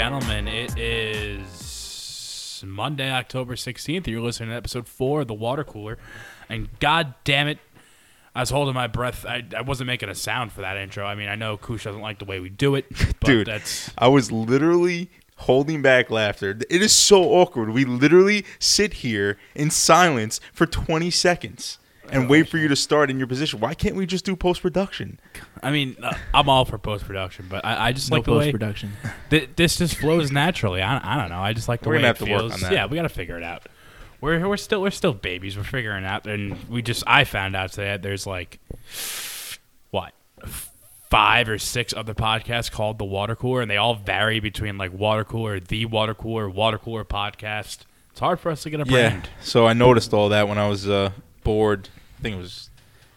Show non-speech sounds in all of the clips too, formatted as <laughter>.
evening, ladies and gentlemen. It is Monday, October 16th. You're listening to episode four of The Water Cooler. And god damn it, I was holding my breath. I, I wasn't making a sound for that intro. I mean, I know Kush doesn't like the way we do it, <laughs> but Dude, that's. I was literally holding back laughter. It is so awkward. We literally sit here in silence for 20 seconds and wait for you to start in your position. Why can't we just do post production? I mean, uh, I'm all for post production, but I, I just No like the way post production. th- this just flows naturally. I, I don't know. I just like the We're way gonna it have to work feels. on that. Yeah, we got to figure it out. We're we're still we're still babies. We're figuring out, and we just I found out today that there's like what five or six other podcasts called the Water Cooler, and they all vary between like Water Cooler, the Water Cooler, Water Cooler podcast. It's hard for us to get a brand. Yeah. So I noticed all that when I was uh, bored. I think it was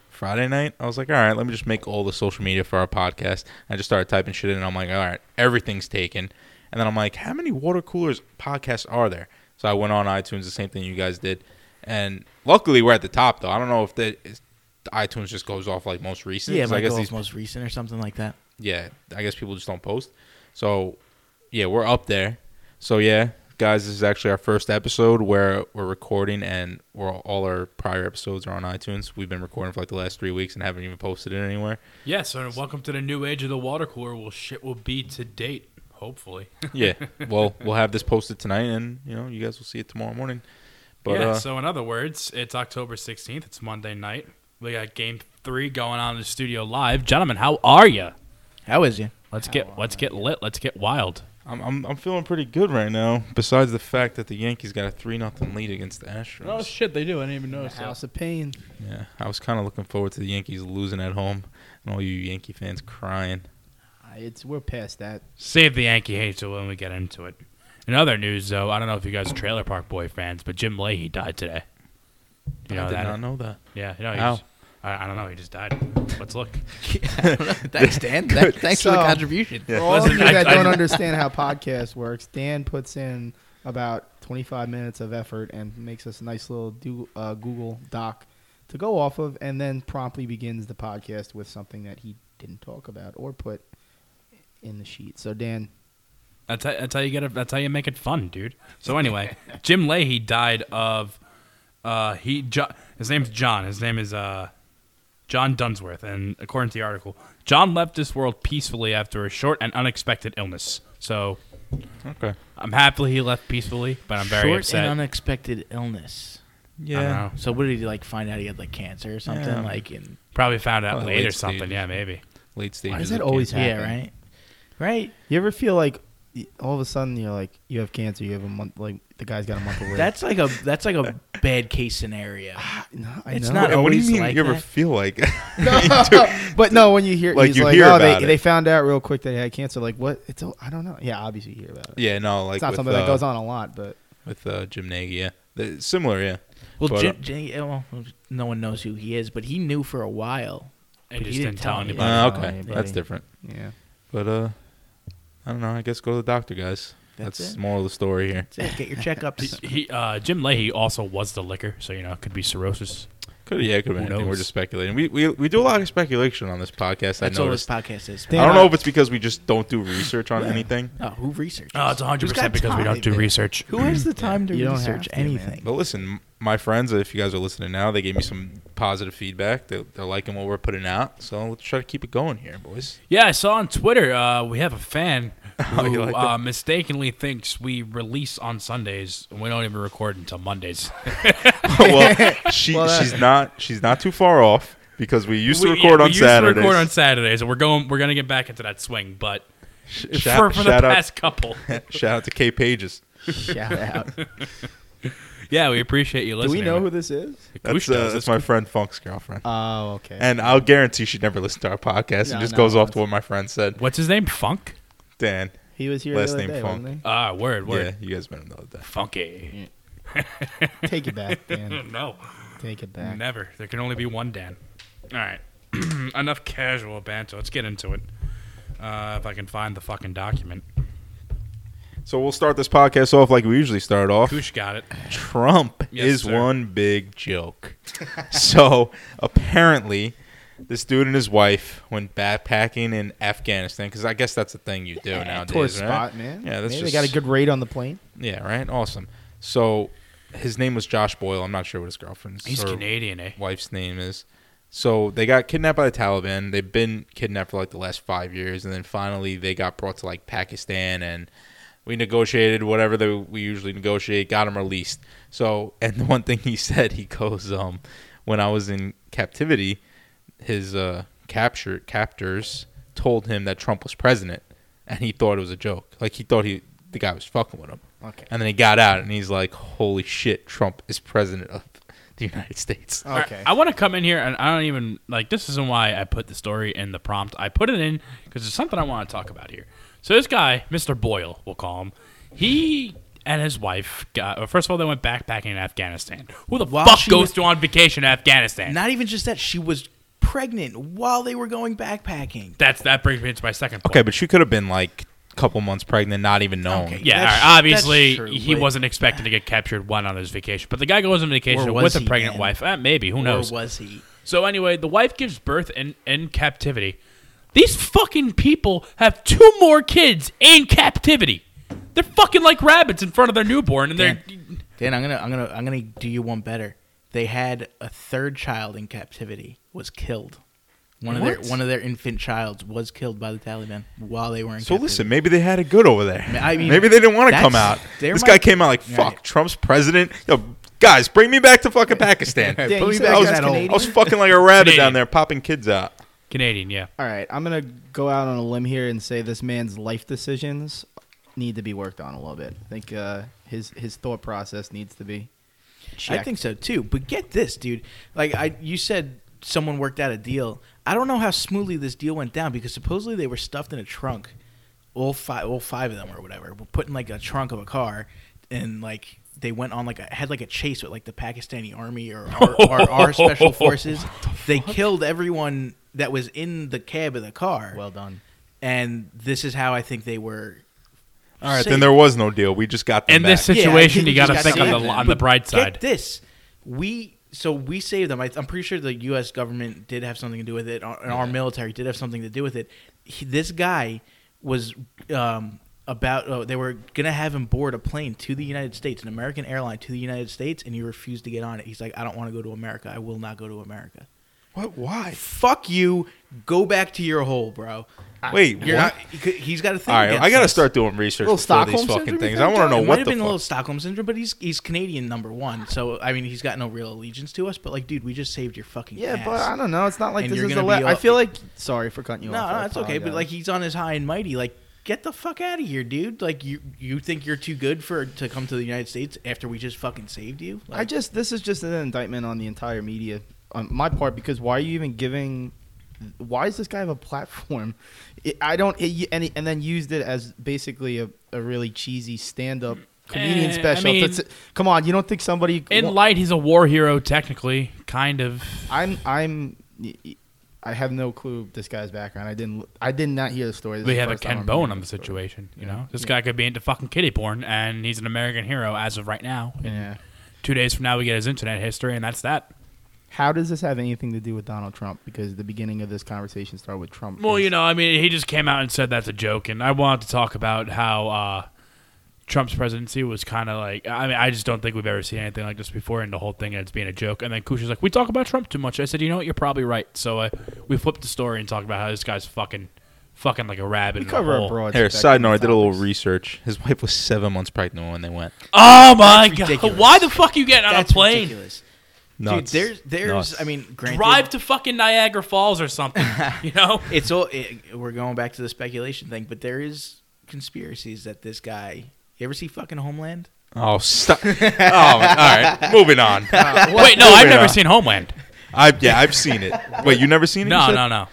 Friday night. I was like, all right, let me just make all the social media for our podcast. I just started typing shit in, and I'm like, all right, everything's taken. And then I'm like, how many water coolers podcasts are there? So I went on iTunes, the same thing you guys did, and luckily we're at the top though. I don't know if the iTunes just goes off like most recent. Yeah, it I guess go these most recent or something like that. yeah, I guess people just don't post. So, yeah, we're up there. So, yeah, guys, this is actually our first episode where we're recording and we're all our prior episodes are on iTunes. We've been recording for like the last three weeks and haven't even posted it anywhere. Yeah. So welcome to the new age of the Water Cooler. Well, shit will be to date. Hopefully. <laughs> Yeah, well, we'll have this posted tonight, and you know, you guys will see it tomorrow morning. But yeah. uh, so in other words, it's October 16th. It's Monday night. We got Game Three going on in the studio live. Gentlemen, how are you? How is you? Let's get let's get lit. Let's get wild. I'm, I'm I'm feeling pretty good right now. Besides the fact that the Yankees got a three nothing lead against the Astros. Oh shit, they do. I didn't even The notice. House of Pain. Yeah, I was kind of looking forward to the Yankees losing at home and all you Yankee fans crying. Uh, It's we're past that. Save the Yankee hate till when we get into it. In other news, though, I don't know if you guys are Trailer Park Boy fans, but Jim Lahey died today. You know I did that? not know that. Yeah, you know, he How? just- I, I don't know. He just died. Let's look. <laughs> Thanks, Dan. <laughs> That- thanks for the So- contribution. Yeah. For all of Listen, you I- that I- don't <laughs> understand how podcast works, Dan puts in about 25 minutes of effort and makes us a nice little do, uh, Google Doc to go off of, and then promptly begins the podcast with something that he didn't talk about or put in the sheet. So Dan, That's how, that's how you get it. That's how you make it fun, dude. So anyway, Jim Lahey died of uh he jo- his name's John. His name is uh John Dunsworth, and according to the article, John left this world peacefully after a short and unexpected illness. So Okay. I'm happy he left peacefully, but I'm very Short upset. and unexpected illness. I don't know. So what did he like find out he had like cancer or something? Yeah. Like in Probably found out Probably late or something. stages. Yeah, maybe. Late stages. Why does that of always cancer. yeah, right, right. you ever feel like y- all of a sudden you're like you have cancer, you have a month, like the guy's got a month away. <laughs> That's like a that's like a <laughs> bad case scenario. no, I it's know. not And what do you mean like you ever that. feel like? <laughs> but no, when you hear Like, he's you like, hear oh, about they, it. they found out real quick that he had cancer. Like what? It's a, I don't know. Yeah, obviously you hear about it. yeah, no, like it's not with, something uh, that goes on a lot, but with uh, Jim Nagy. Yeah, The- similar. Yeah, Well, But, Jim, uh, Jim, yeah, well, no one knows who he is, but he knew for a while. And But just he didn't didn't tell tell anybody. anybody. uh, okay, anybody. that's different. yeah. But uh, I don't know. I guess go to the doctor, guys. That's That's, moral of the story here. That's it. Get your checkups. He, <laughs> he uh, Jim Lahey also was the liquor, so you know it could be cirrhosis. Could yeah, it could Who be anything. We're just speculating. We, we we do a lot of speculation on this podcast. That's I all this noticed. podcast is. Dan- I don't know if it's because we just don't do research on Yeah. anything. Oh, who researches? Oh, it's 100 Who's got percent because we don't do time? research. Who has the time to You don't have research to, man. anything? But listen, my friends, if you guys are listening now, they gave me some positive feedback. They, they're liking what we're putting out. So let's try to keep it going here, boys. Yeah, I saw on Twitter uh, we have a fan <laughs> Oh, who you like uh, mistakenly thinks we release on Sundays and we don't even record until Mondays. <laughs> <laughs> well, she Well, she's not she's not too far off because we used to We- record yeah, on we used Saturdays. To record on Saturdays, and we're going. We're gonna get back into that swing, but Sh- for, shout, for the shout out, past couple, shout out to K Pages. Shout out. yeah, we appreciate you Do we know who this is? Kush That's, uh, does. that's my friend Funk's girlfriend. Oh, okay. And I'll guarantee she'd never listen to our podcast. No, it just no, goes off to what my friend said. What's his name? Funk. Dan. he was here last the other name day, Funk. wasn't Ah, word, word. Yeah, you guys met him the other day. Funky. he? Take it back, Dan. <laughs> no, Take it back. never. There can only be one Dan. All right, <clears throat> enough casual banter. Let's get into it. Uh, if I can find the fucking document. So we'll start this podcast off like we usually start off. Kush got it. Trump Yes, is sir. one big joke. <laughs> so apparently, this dude and his wife went backpacking in Afghanistan because I guess that's a thing you do nowadays, Tourist right? spot, man. Yeah, that's Maybe just they got a good rate on the plane. Yeah, right. Awesome. So his name was Josh Boyle. I'm not sure what his girlfriend's He's or Canadian, eh? wife's name is. So they got kidnapped by the Taliban. They've been kidnapped for like the last five years, and then finally they got brought to like Pakistan, and we negotiated whatever the, we usually negotiate, got him released. So, and the one thing he <laughs> said, he goes, um, when I was in captivity, his uh, capture captors told him that Trump was president, and he thought it was a joke. Like he thought he the guy was fucking with him. Okay. And then he got out, and he's like, "Holy shit, Trump is president of the United States." All right, Okay. I want to come in here, and I don't even like. This isn't why I put the story in the prompt. I put it in because there's something I want to talk about here. So this guy, Mr. Boyle, we'll call him. He and his wife got. Well, first of all, they went backpacking in Afghanistan. Who the While fuck she goes was- to on vacation in Afghanistan? Not even just that, she was pregnant while they were going backpacking. That's that brings me to my second point. Okay, but she could have been like a couple months pregnant, not even known. Okay. Yeah, That's- all right, obviously that's true, he but- wasn't expecting to get captured one on his vacation, but the guy goes on vacation was with a he, pregnant man? wife. Eh, maybe who knows? Or was he? So anyway, the wife gives birth in, in captivity. These fucking people have two more kids in captivity. They're fucking like rabbits in front of their newborn, and they're Dan, I'm gonna, I'm gonna, I'm gonna do you one better. They had a third child in captivity. Was killed. One of What? their, one of their infant childs was killed by the Taliban while they were in. So captivity. listen, maybe they had it good over there. I mean, maybe they didn't want to come out. that's- there This might- guy came out like, "Fuck, Right. Trump's president." Yo, guys, bring me back to fucking Pakistan. Right, Dan, put me said back I was, that's that hole. I was fucking like a rabbit Canadian. down there, popping kids out. Canadian. Yeah, All right, I'm gonna go out on a limb here and say this man's life decisions need to be worked on a little bit. I think uh, his his thought process needs to be. I think so too. But get this, dude. Like I, you said, someone worked out a deal. I don't know how smoothly this deal went down because supposedly they were stuffed in a trunk, all five, all five of them or whatever, were put in like a trunk of a car, and like they went on like a had like a chase with like the Pakistani army or <laughs> our, our, our special forces. They killed everyone that was in the cab of the car. Well done. and this is how I think they were. All right, saved. then there was no deal. We just got them in back. this situation, Yeah, you got to think on the them. on the bright side. Get this, we so we saved them. I, I'm pretty sure the U.S. government did have something to do with it, and our military did have something to do with it. He, this guy was um, about. Uh, they were gonna have him board a plane to the United States, an American airline to the United States, and he refused to get on it. He's like, I don't want to go to America. I will not go to America. What? Why? Fuck you. Go back to your hole, bro. Wait, You're what? not. he could- He's got a thing. All right, against I gotta us. start doing research Little before these fucking syndrome, things. you I think, want to know it what might have the been a little. Stockholm syndrome, but he's he's Canadian number one. So I mean, he's got no real allegiance to us. But like, dude, we just saved your fucking Yeah, ass. but I don't know. It's not like And this you're is the. gonna be I all- feel like. Sorry for cutting you no, off. no, I it's okay. But apologize. like, he's on his high and mighty. Like, get the fuck out of here, dude. Like, you you think you're too good for to come to the United States after we just fucking saved you? Like, I just this is just an indictment on the entire media on my part because why are you even giving? Why does this guy have a platform? <laughs> It, I don't it, and and then used it as basically a, a really cheesy stand up comedian Eh, I special. mean- That's- come on, you don't think somebody? in light, he's a war hero, technically, kind of. I'm I'm. I have no clue this guy's background. I didn't. I did not hear the story. This We have a Ken Bone on the situation. You Yeah. know, this Yeah. guy could be into fucking kitty porn, and he's an American hero as of right now. Yeah. Two days from now, we get his internet history, and that's that. How does this have anything to do with Donald Trump? Because the beginning of this conversation started with Trump. Well, you know, I mean, he just came out and said that's a joke, and I wanted to talk about how uh, Trump's presidency was kind of like. I mean, I just don't think we've ever seen anything like this before, and the whole thing it's being a joke. And then Kushner's like, "We talk about Trump too much." I said, "You know what? You're probably right." So uh, we flipped the story and talked about how this guy's fucking, fucking like a rabbit. we in a cover a hole. broad. Here, side note, I did a little research. His wife was seven months pregnant when they went. Oh my god! ridiculous. Why the fuck you getting on that's a plane? ridiculous. Nuts. Dude, there's there's. Nuts. I mean, granted, Drive to fucking Niagara Falls or something. <laughs> you know? it's all it, we're going back to the speculation thing, but there is conspiracies that this guy. You ever see fucking Homeland? Oh, stop. oh, all right. Moving on. <laughs> Uh, wait, no, Moving I've never on. seen Homeland. I yeah, I've seen it. Wait, you never seen it? you No, no, no.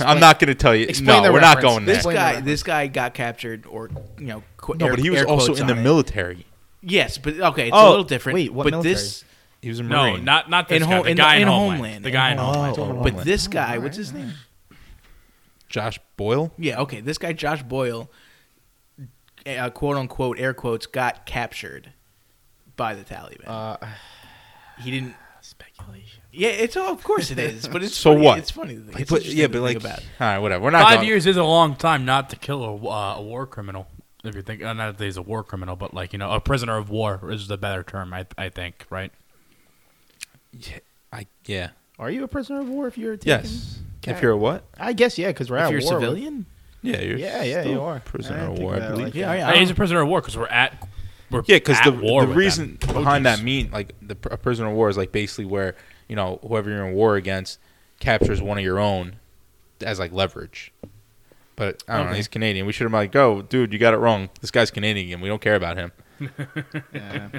I'm not gonna tell you. Explain no, the we're not going This there. Explain the guy, reference. this guy got captured, or you know, qu- No, air- but he was also in the on it. military. Yes, but okay, it's Oh, a little different. wait, what but military? this He was a No, not not this in, guy. Ho- the in, guy in, in Homeland. Homeland, The guy in Homeland. Homeland. Oh, But this guy, what's his name? Josh Boyle. Yeah, okay, this guy Josh Boyle, uh, quote unquote, air quotes, got captured by the Taliban. Uh, he didn't. speculation. Yeah, it's oh, of course it is, but it's <laughs> So funny. what? It's funny. Like, It's but, yeah, but like, think about. all right, whatever. We're not Five going- years is a long time not to kill a, uh, a war criminal. If you think, uh, not that he's a war criminal, but like you know, a prisoner of war is the better term. I I think, right? I yeah. Are you a prisoner of war if you're taking? Yes. Cat- If you're a what? I guess yeah, because we're If at you're a war. civilian, Yeah, you're. Yeah, yeah, still you are. a Prisoner I of war, I believe. like yeah, that. yeah. Hey, he's a prisoner of war because we're at. We're Yeah, because at the war the with reason them. Oh, behind that mean like the pr- a prisoner of war is like basically where you know whoever you're in war against captures one of your own as like leverage. But I don't know. Okay. He's Canadian. We should have been like, go, dude. You got it wrong. This guy's Canadian. We don't care about him. Yeah. <laughs>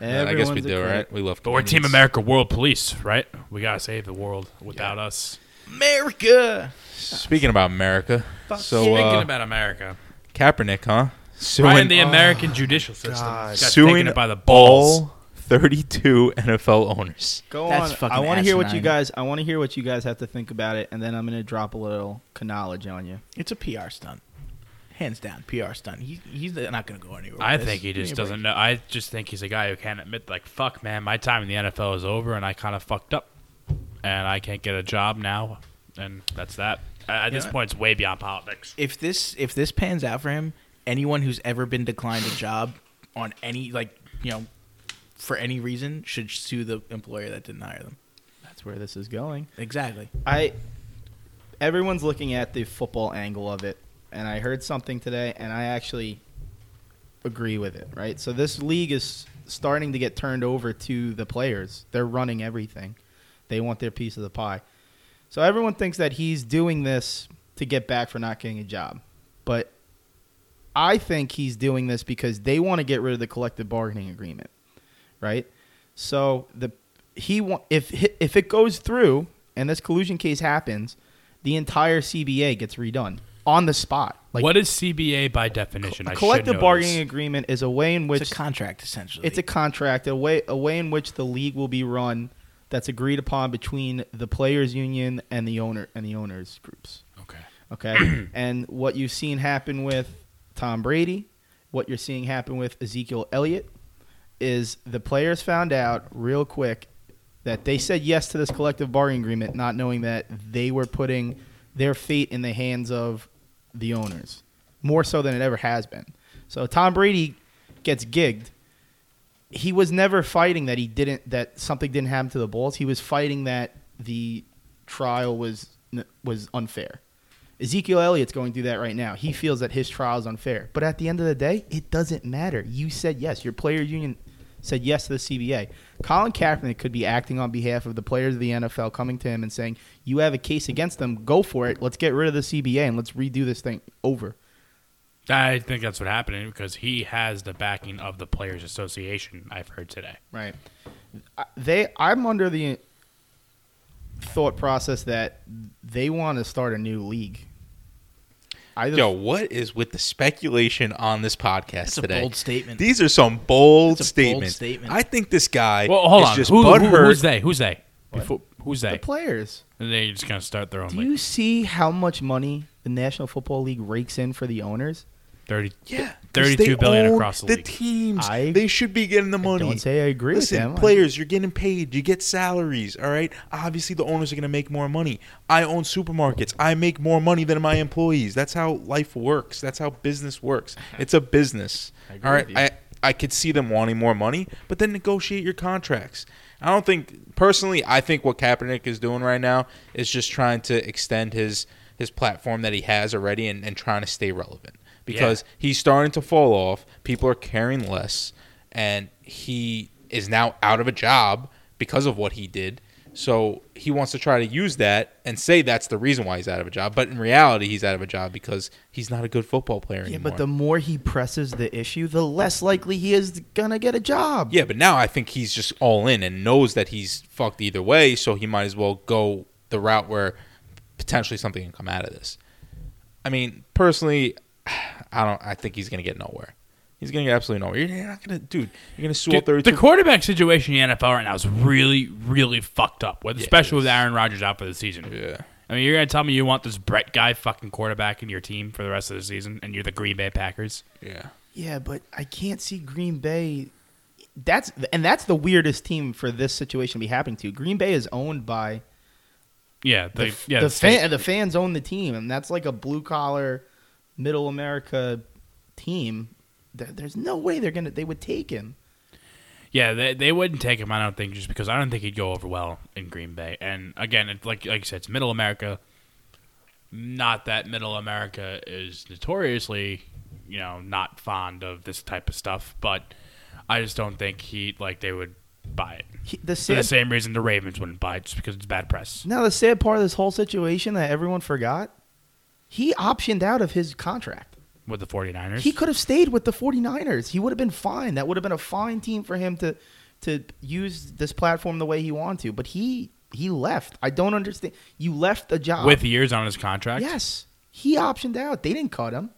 Yeah, I guess we do, credit. right? We love. But we're Team America World Police, right? We gotta save the world without us. America. Speaking about America, so Speaking uh, about America, Kaepernick, huh? Suing right in the American judicial system, God. Suing it by the balls. all 32 NFL owners. Go That's on. fucking I want to hear what you guys. I want to hear what you guys have to think about it, and then I'm gonna drop a little knowledge on you. It's a PR stunt, hands down. PR stunt. He, he's not going to go anywhere. I think this. he just doesn't know. I just think he's a guy who can't admit, like, fuck, man, my time in the NFL is over, and I kind of fucked up, and I can't get a job now, and that's that. At at this Yeah. point, it's way beyond politics. If this if this pans out for him, anyone who's ever been declined a job on any like you know for any reason should sue the employer that didn't hire them. That's where this is going. Exactly. I. Everyone's looking at the football angle of it, and I heard something today, and I actually agree with it. Right. So this league is starting to get turned over to the players. They're running everything. They want their piece of the pie. So everyone thinks that he's doing this to get back for not getting a job. But I think he's doing this because they want to get rid of the collective bargaining agreement, right? So the he if if it goes through and this collusion case happens, the entire CBA gets redone on the spot. Like what is CBA by definition? a I should collective know bargaining this. agreement is a way in which it's a contract essentially. it's a contract, a way a way in which the league will be run that's agreed upon between the players union and the owner and the owners groups. Okay. Okay. <clears throat> and what you've seen happen with Tom Brady, what you're seeing happen with Ezekiel Elliott, is the players found out real quick that they said yes to this collective bargaining agreement, not knowing that they were putting their fate in the hands of the owners, more so than it ever has been. So Tom Brady gets gigged. He was never fighting that he didn't that something didn't happen to the Bulls. He was fighting that the trial was was unfair. Ezekiel Elliott's going through that right now. He feels that his trial is unfair. But at the end of the day, it doesn't matter. You said yes. Your player union said yes to the CBA. Colin Kaepernick could be acting on behalf of the players of the NFL, coming to him and saying, "You have a case against them. Go for it. Let's get rid of the CBA and let's redo this thing over." I think that's what happened because he has the backing of the Players Association. I've heard today. Right. They. I'm under the thought process that they want to start a new league. I Yo, what is with the speculation on this podcast It's a today? bold statement. These are some bold It's a bold statements. statement. I think this guy Well, hold is on. just Who, who, butthurt. who's they? Who's they? Before, who's they? the players. And they're just gonna start their own Do league. you see how much money the National Football League rakes in for the owners? Thirty. Yeah, 32 billion across the league. the league. teams. I- they should be getting the money. Don't say I agree Listen, with them. players, you're getting paid. You get salaries. All right. Obviously, the owners are going to make more money. I own supermarkets. I make more money than my employees. That's how life works. That's how business works. <laughs> It's a business. I agree all right. with you. I I could see them wanting more money, but then negotiate your contracts. I don't think personally. I think what Kaepernick is doing right now is just trying to extend his his platform that he has already and, and trying to stay relevant because he's starting to fall off. People are caring less, and he is now out of a job because of what he did. So he wants to try to use that and say that's the reason why he's out of a job. But in reality, he's out of a job because he's not a good football player Yeah, anymore. but the more he presses the issue, the less likely he is gonna get a job. Yeah, but now I think he's just all in and knows that he's fucked either way, so he might as well go the route where potentially something can come out of this. I mean, personally, I don't. I think he's gonna get nowhere. He's gonna get absolutely nowhere. You're not gonna, dude. You're gonna sue all Dude, 32. the quarterback situation in the NFL right now is really, really fucked up. With, Yeah, especially it with. Aaron Rodgers out for the season. yeah. I mean, you're gonna tell me you want this Brett guy fucking quarterback in your team for the rest of the season, and you're the Green Bay Packers. Yeah. Yeah, but I can't see Green Bay that's and that's the weirdest team for this situation to be happening to. Green Bay is owned by Yeah, the, they, f- yeah, the, the fan, the fans own the team, and that's like a blue collar, middle America team. There, there's no way they're gonna they would take him. Yeah, they, they wouldn't take him. I don't think just because I don't think he'd go over well in Green Bay. And again, it, like like you said, it's Middle America. Not that Middle America is notoriously, you know, not fond of this type of stuff, but I just don't think he like they would buy it. He, the For the same reason the Ravens wouldn't buy it, just because it's bad press. now the sad part of this whole situation that everyone forgot, he optioned out of his contract. With the 49ers. He could have stayed with the 49ers. He would have been fine. That would have been a fine team for him to to use this platform the way he wanted to. But he he left. I don't understand. You left a job with years on his contract. Yes. He optioned out. They didn't cut him.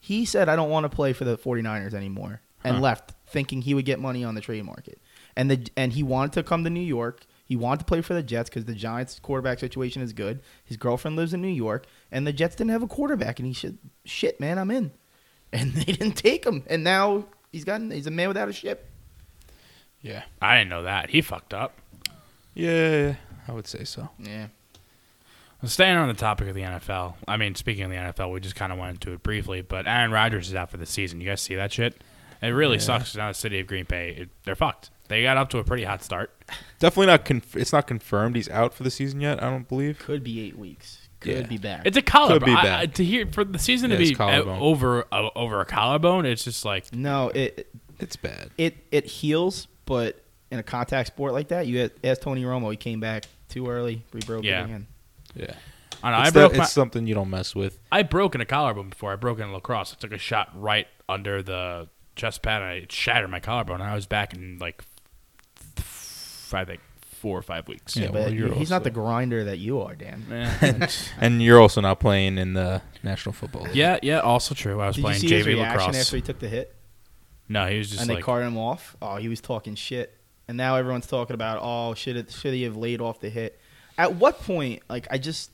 He said I don't want to play for the 49ers anymore and Huh. left thinking he would get money on the trade market. And the and he wanted to come to New York. He wanted to play for the Jets because the Giants quarterback situation is good. His girlfriend lives in New York, and the Jets didn't have a quarterback. And he said, "Shit, man, I'm in." <laughs> And they didn't take him. And now he's gotten he's a man without a ship. Yeah. I didn't know that. He fucked up. Yeah, I would say so. Yeah. Well, Staying on the topic of the NFL, I mean, speaking of the NFL, we just kind of went into it briefly, but Aaron Rodgers is out for the season. You guys see that shit? It really sucks. Now the city of Green Bay, it, they're fucked. They got up to a pretty hot start. Definitely not. Conf- it's not confirmed he's out for the season yet. I don't believe. Could be eight weeks. Could Yeah. be back. It's a collarbone. It could be I- bad. I- to hear for the season Yeah, to be collarbone. over uh, over a collarbone, it's just like no, it It's bad. it it heals, but in a contact sport like that, you ask Tony Romo. He came back too early. We broke Yeah. it again. Yeah. I know. It's, I the- broke my, it's something you don't mess with. I broke in a collarbone before. I broke in lacrosse. I took a shot right under the chest pad and I shattered my collarbone. And I was back in like, I think four or five weeks. Yeah, but well, you're he's not the grinder that you are, Dan. Yeah. <laughs> And you're also not playing in the National Football League. yeah, yeah. Also true. I was Did you playing see his JV reaction lacrosse. after he took the hit no, he was just and they carted him off? Oh, he was talking shit, and now everyone's talking about oh should it should he have laid off the hit? At what point, like I just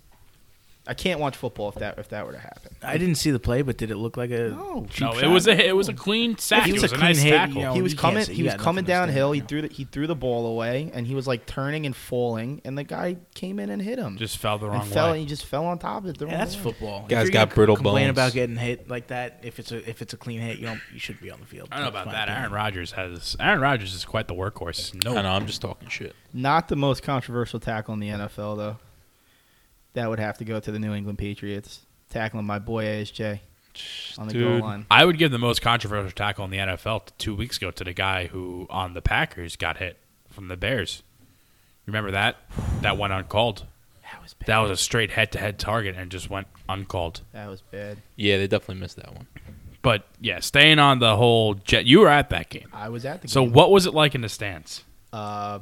I can't watch football if that if that were to happen. I didn't see the play, but did it look like a No. cheap no, it was a it was a clean sack. He It was was a a nice clean hit, tackle. you know. he was coming. can't He was coming nothing to say, downhill. He threw the, he threw the ball away, and he was like turning and falling, and the guy came in and hit him. just fell the wrong and fell, way. and he just fell on top of it. the Yeah, wrong that's way. football. If Guys you're got gonna brittle complain bones. about getting hit like that. If it's a if it's a clean hit, you don't you should be on the field. I don't know about that. opinion. Aaron Rodgers has Aaron Rodgers is quite the workhorse. I No, know. I'm just talking shit. Not the most controversial tackle in the NFL, though. That would have to go to the New England Patriots tackling my boy ASJ on the goal line. I would give the most controversial tackle in the NFL two weeks ago to the guy who on the Packers got hit from the Bears. Remember that? That went uncalled. That was bad. That was a straight head-to-head target and just went uncalled. That was bad. Yeah, they definitely missed that one. But yeah, staying on the whole jet. You were at that game. I was at the game. So game. what was it like in the stands? Uh,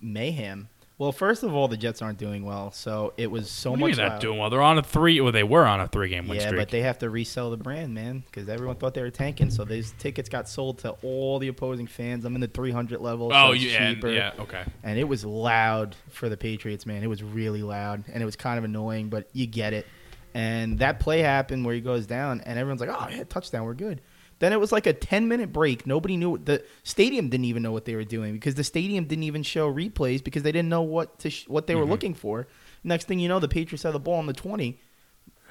mayhem. Well, first of all, the Jets aren't doing well, so it was so What much. mean not doing well? They're on a three. Well, they were on a three-game win yeah, streak. but they have to resell the brand, man, because everyone thought they were tanking. So these tickets got sold to all the opposing fans. I'm in the 300 level. so oh, it's yeah, cheaper. yeah, okay. and it was loud for the Patriots, man. It was really loud, and it was kind of annoying, but you get it. And that play happened where he goes down, and everyone's like, "Oh, yeah, touchdown, we're good." Then it was like a ten minute break. Nobody knew the stadium didn't even know what they were doing because the stadium didn't even show replays because they didn't know what to sh- what they were mm-hmm. looking for. Next thing you know, the Patriots had the ball on the twenty.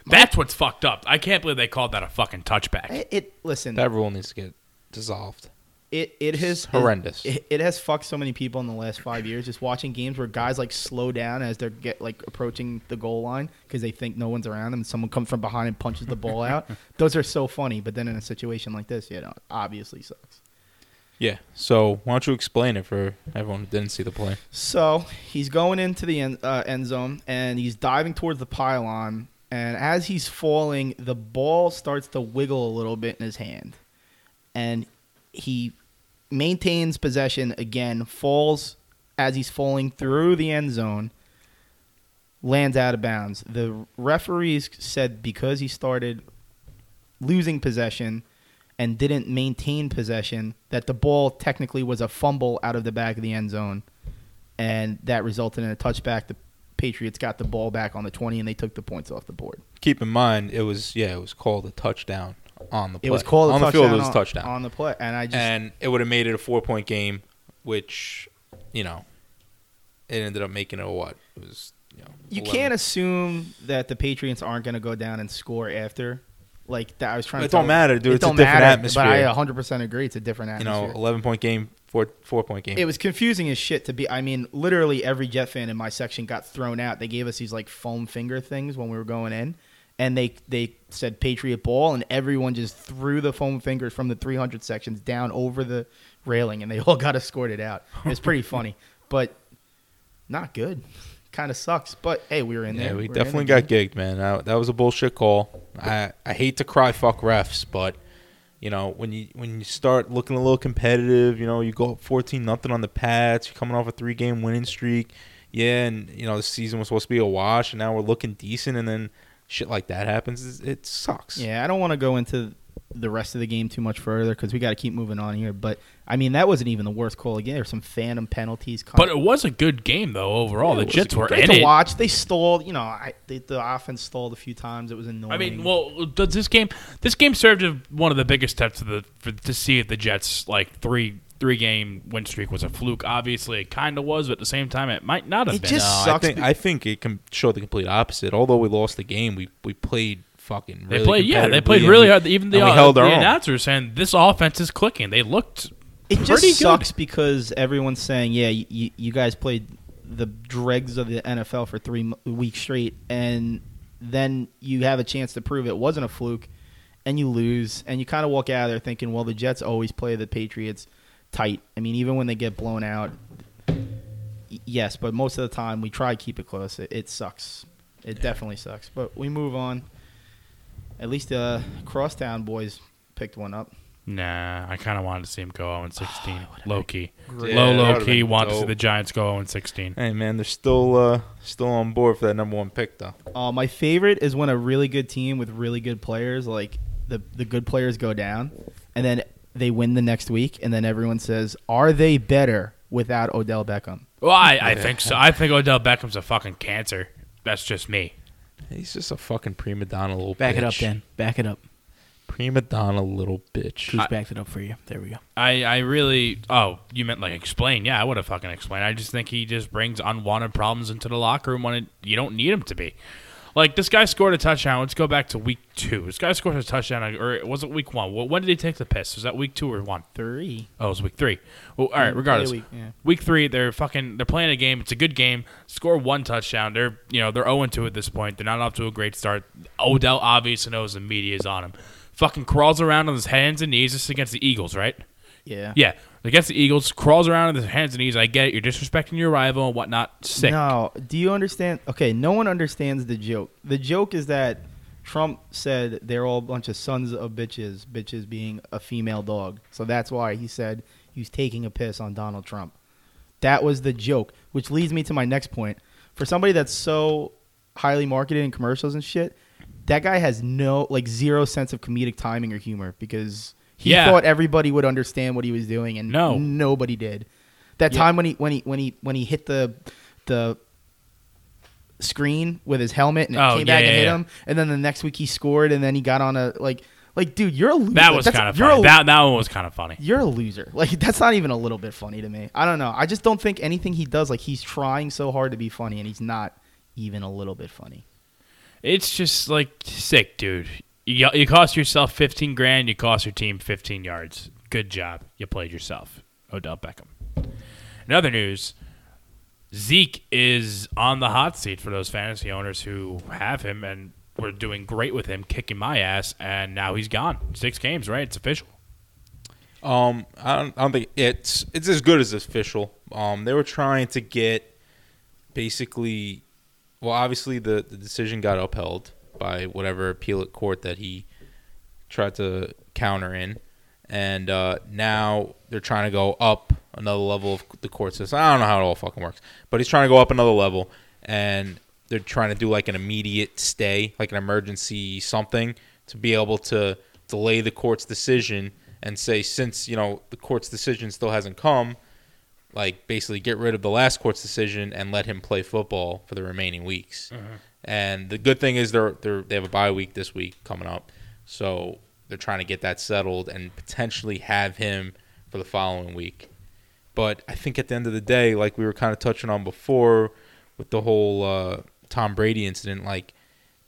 That's what's fucked up. I can't believe they called that a fucking touchback. It, it listen, That rule needs to get dissolved. It it has horrendous. It, it has fucked so many people in the last five years. Just watching games where guys like slow down as they're get like approaching the goal line because they think no one's around them, and someone comes from behind and punches the ball out. <laughs> Those are so funny. But then in a situation like this, you know, it obviously sucks. Yeah. So why don't you explain it for everyone who didn't see the play? So he's going into the end, uh, end zone and he's diving towards the pylon. And as he's falling, the ball starts to wiggle a little bit in his hand. And he maintains possession again, falls as he's falling through the end zone, lands out of bounds. The referees said because he started losing possession and didn't maintain possession, that the ball technically was a fumble out of the back of the end zone, and that resulted in a touchback. The Patriots got the ball back on the 20, and they took the points off the board. Keep in mind, it was yeah, it was called a touchdown on the play. It was called on the field. It was a touchdown, on the play, and I just and it would have made it a four point game, which you know, it ended up making it a what? It was you know. you can't assume that the Patriots aren't going to go down and score after. Like that, I was trying It to. don't matter, dude. It It's a don't different matter, atmosphere. But I 100 percent agree. It's a different atmosphere. You know, eleven point game, four four point game. It was confusing as shit to be. I mean, literally every Jet fan in my section got thrown out. They gave us these like foam finger things when we were going in, and they they said Patriot ball, and everyone just threw the foam fingers from the 300 sections down over the railing, and they <laughs> all got escorted out. It was pretty <laughs> funny, but not good. Kind of sucks, but hey, we were in yeah, there. we were in definitely got gigged, man. That, that was a bullshit call. I I hate to cry fuck refs, but you know when you when you start looking a little competitive, you know you go up fourteen nothing on the Pats. You're coming off a three game winning streak. Yeah, and you know the season was supposed to be a wash, and now we're looking decent, and then shit like that happens. It, it sucks. Yeah, I don't want to go into the rest of the game too much further because we got to keep moving on here. But I mean, that wasn't even the worst call again. There's some phantom penalties. coming. But it was a good game though overall. Yeah, the it was Jets were great in to it. watch. They stalled. You know, I, they, the offense stalled a few times. It was annoying. I mean, well, does this game this game served as one of the biggest tests to the for, to see if the Jets like three three game win streak was a fluke. Obviously, it kind of was, but at the same time, it might not have It been. just No, I think I think it can show the complete opposite. Although we lost the game, we we played fucking. they played, yeah, they played really hard. Even the, and we uh, held our the own. announcer was saying this offense is clicking. They looked it just good. sucks because everyone's saying, yeah, you, you guys played the dregs of the NFL for three weeks straight, and then you have a chance to prove it wasn't a fluke, and you lose, and you kind of walk out of there thinking, well, the Jets always play the Patriots tight. I mean, even when they get blown out, yes, but most of the time we try to keep it close. It, it sucks. It definitely sucks. But we move on. At least the Crosstown boys picked one up. Nah, I kind of wanted to see him go 0 16. <sighs> low key. Yeah, low, low key. been Want to see the Giants go 0 16. Hey man, they're still uh still on board for that number one pick though. Uh, my favorite is when a really good team with really good players, like the the good players, go down, and then they win the next week, and then everyone says, "Are they better without Odell Beckham?" Well, I, I think so. I think Odell Beckham's a fucking cancer. That's just me. He's just a fucking prima donna little Back it bitch. up, Dan. Back it up. Prima donna little bitch. Who's backed it up for you? There we go. I, I really. Oh, you meant like explain? Yeah, I would have fucking explained. I just think he just brings unwanted problems into the locker room when it, you don't need him to be. Like this guy scored a touchdown. Let's go back to week two. This guy scored a touchdown, or was it week one? When did he take the piss? Was that week two or one? Three. Oh, it was week three. Well, all right. Regardless, week, yeah. week three, they're fucking. They're playing a game. It's a good game. Score one touchdown. They're you know they're oh zero two at this point. They're not off to a great start. Odell obviously knows the media is on him. Fucking crawls around on his hands and knees. This is against the Eagles, right? Yeah. Yeah, against the Eagles, crawls around on his hands and knees. I get it. You're disrespecting your rival and whatnot. Sick. No. Do you understand? Okay, no one understands the joke. The joke is that Trump said they're all a bunch of sons of bitches. Bitches being a female dog. So that's why he said he's taking a piss on Donald Trump. That was the joke, which leads me to my next point. For somebody that's so highly marketed in commercials and shit, that guy has no like zero sense of comedic timing or humor because he Yeah. thought everybody would understand what he was doing and No. nobody did. That Yeah. time when he when he when he when he hit the the screen with his helmet and it Oh, came yeah, back and hit him, and then the next week he scored, and then he got on a like like dude, you're a loser. That was kind of funny. A, that that one was kind of funny. you're a loser. Like <laughs> that's not even a little bit funny to me. I don't know. I just don't think anything he does like he's trying so hard to be funny, and he's not even a little bit funny. It's just like sick, dude. You you cost yourself fifteen grand. You cost your team fifteen yards. Good job. You played yourself, Odell Beckham. In other news, Zeke is on the hot seat for those fantasy owners who have him and were doing great with him, kicking my ass, and now he's gone. Six games, right? It's official. Um, I don't, I don't think it's it's as good as official. Um, they were trying to get basically, well, obviously the the decision got upheld by whatever appellate court that he tried to counter in, and uh, now they're trying to go up another level of the court system. I don't know how it all fucking works, but he's trying to go up another level, and they're trying to do like an immediate stay, like an emergency something, to be able to delay the court's decision and say since you know the court's decision still hasn't come, like basically get rid of the last court's decision and let him play football for the remaining weeks. And the good thing is they're they are they have a bye week this week coming up, so they're trying to get that settled and potentially have him for the following week. But I think at the end of the day, like we were kind of touching on before with the whole uh, Tom Brady incident, like,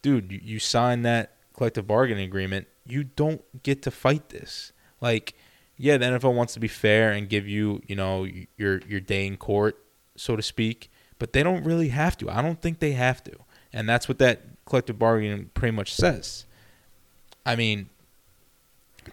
dude, you, you signed that collective bargaining agreement. You don't get to fight this. Like, yeah, the NFL wants to be fair and give you, you know, your your day in court, so to speak, but they don't really have to. I don't think they have to, and that's what that collective bargaining pretty much says. I mean,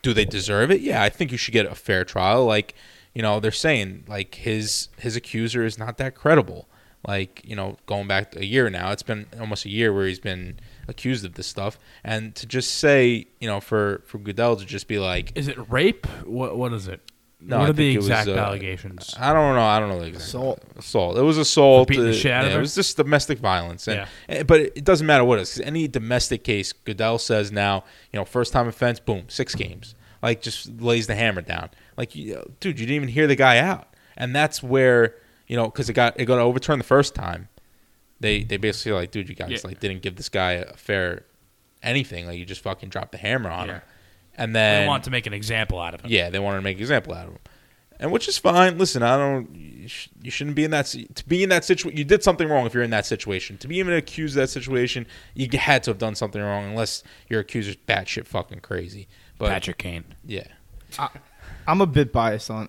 do they deserve it? Yeah, I think you should get a fair trial. Like, you know, they're saying like his his accuser is not that credible. Like, you know, going back a year now, it's been almost a year where he's been accused of this stuff, and to just say, you know, for for Goodell to just be like, Is it rape? What what is it? No, what I are the think it was, exact uh, allegations? I don't know, I don't know the exact Assault. assault. It was assault. For beating the uh, shit out of yeah, her? It was just domestic violence, and, Yeah. eh, but it doesn't matter what it is. 'cause any domestic case, Goodell says now, you know, first time offense, boom, six games. Like just lays the hammer down. Like, you, dude, you didn't even hear the guy out, and that's where you know, because it got it got overturned the first time. They they basically like, dude, you guys Yeah. like didn't give this guy a fair anything. Like you just fucking dropped the hammer on Yeah. him, and then They want to make an example out of him. yeah, they wanted to make an example out of him, and which is fine. Listen, I don't. You, sh- you shouldn't be in that to be in that situation. You did something wrong if you're in that situation. To be even accused of that situation, you had to have done something wrong, unless your accuser's batshit fucking crazy. But Patrick Kane. yeah, I'm a bit biased on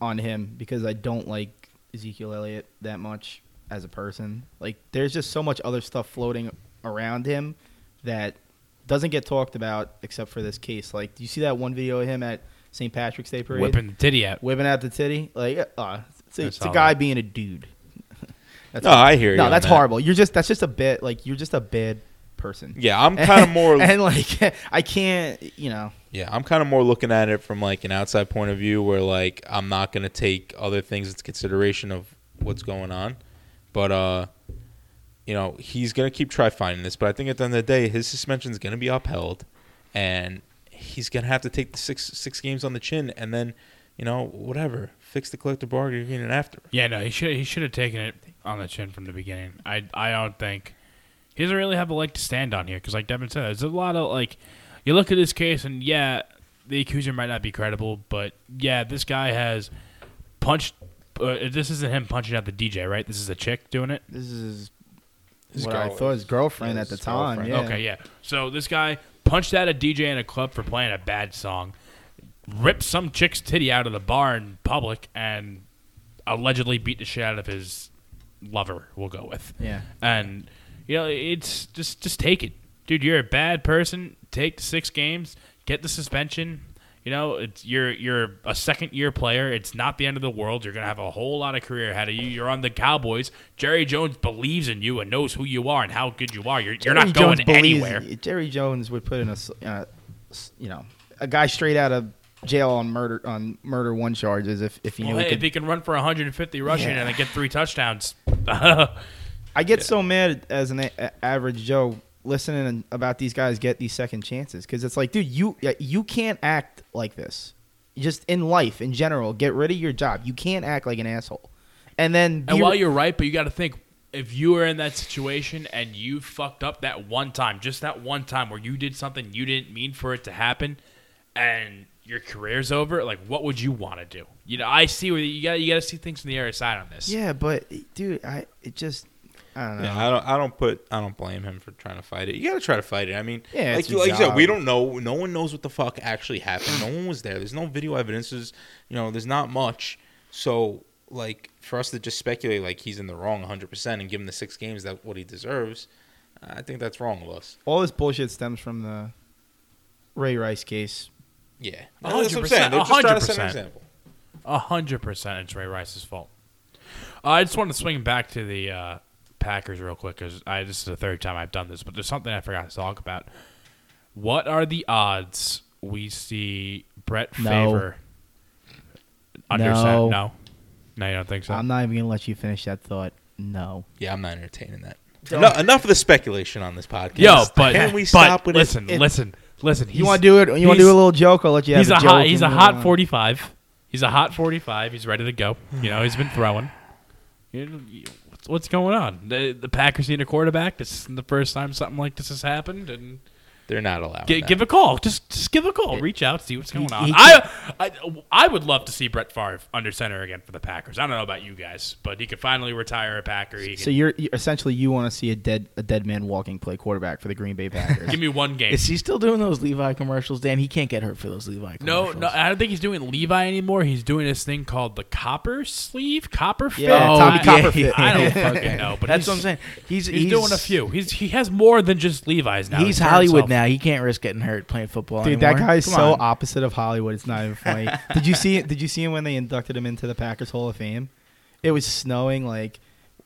on him because I don't like Ezekiel Elliott that much as a person. Like there's just so much other stuff floating around him that doesn't get talked about except for this case. Like, do you see that one video of him at St. Patrick's Day parade Whipping the titty out. whipping out the titty? Like, uh, it's, a, I it's a guy that. being a dude. <laughs> that's no, I hear you. no, on that's that. horrible. You're just that's just a bit like you're just a bad person. Yeah, I'm kind of <laughs> more. and like <laughs> I can't, you know. Yeah, I'm kind of more looking at it from like an outside point of view where like I'm not going to take other things into consideration of what's going on. But uh you know, he's going to keep try finding this, but I think at the end of the day his suspension is going to be upheld and he's going to have to take the 6 6 games on the chin and then, you know, whatever, fix the collective bargaining agreement after. Yeah, no, he should he should have taken it on the chin from the beginning. I I don't think he doesn't really have a leg to stand on here because, like Devin said, there's a lot of like you look at this case and yeah, the accuser might not be credible, but yeah, this guy has punched. Uh, this isn't him punching out the DJ, right? This is a chick doing it. This is His what I girl- thought his girlfriend at the his time. girlfriend. Yeah. Okay, yeah. So this guy punched out a DJ in a club for playing a bad song, ripped some chick's titty out of the bar in public, and allegedly beat the shit out of his lover. We'll go with. Yeah. And you know, it's just just take it, dude. You're a bad person. Take the six games. Get the suspension. You know, it's you're you're a second year player. It's not the end of the world. You're gonna have a whole lot of career ahead of you. You're on the Cowboys. Jerry Jones believes in you and knows who you are and how good you are. You're, you're not going believes- anywhere. Jerry Jones would put in a, uh, you know, a guy straight out of jail on murder on murder one charges if if he knew Well, he hey, could if he can run for 150 rushing Yeah. and get three touchdowns, <laughs> I get so mad as an a- average Joe listening about these guys get these second chances because it's like, dude, you you can't act like this. Just in life in general, get rid of your job. You can't act like an asshole. And then And while you're right, but you got to think if you were in that situation and you fucked up that one time, just that one time where you did something you didn't mean for it to happen, and your career's over, like what would you want to do? You know, I see where you got you got to see things from the other side on this. yeah, but dude, I it just I don't know. Yeah, I don't. I don't put. I don't blame him for trying to fight it. You got to try to fight it. I mean, Yeah, like you, like you said, we don't know. No one knows what the fuck actually happened. No one was there. There's no video evidence. There's, you know, there's not much. So, like, for us to just speculate like he's in the wrong 100 percent and give him the six games that what he deserves, I think that's wrong of us. All this bullshit stems from the Ray Rice case. Yeah, A that's what I'm hundred saying. They're percent, just trying to hundred set an percent. example. Hundred percent, it's Ray Rice's fault. Uh, I just want to swing back to the uh, Packers real quick because I this is the third time I've done this, but there's something I forgot to talk about. What are the odds we see Brett No. Favre under No. center? No, no, you don't think so? I'm not even gonna let you finish that thought. No. Yeah, I'm not entertaining that. Don't- Enough, enough of the speculation on this podcast. Yo, but can we but stop with listen, it? listen, listen. You want to do it? You want to do a little joke? I'll let you have He's a joke hot. He's a hot on. 45. He's a hot 45. He's ready to go. You know, he's been throwing. <sighs> What's- going on? The, the Packers need a quarterback. This isn't the first time something like this has happened, and They're not allowed. Gi- give a call. Just, just give a call. Reach out, see what's going on. I, I, I would love to see Brett Favre under center again for the Packers. I don't know about you guys, but he could finally retire a Packer. He So can, you're, you essentially you want to see a dead a dead man walking play quarterback for the Green Bay Packers. <laughs> give me one game. Is he still doing those Levi commercials, Dan? He can't get hurt for those Levi No, commercials. no, no, I don't think he's doing Levi anymore. He's doing this thing called the Copper Sleeve, Copper Fit. Oh, yeah, Oh, Tommy yeah, Copperfit. <laughs> I don't fucking <laughs> know, but That's he's, what I'm saying. He's He's, he's, doing a few. He's he has more than just Levi's now. He's He turned Hollywood now. He can't risk getting hurt playing football Dude, anymore. that guy's Come so on. opposite of Hollywood. It's not even <laughs> funny. did you see? Did you see him when they inducted him into the Packers Hall of Fame? It was snowing like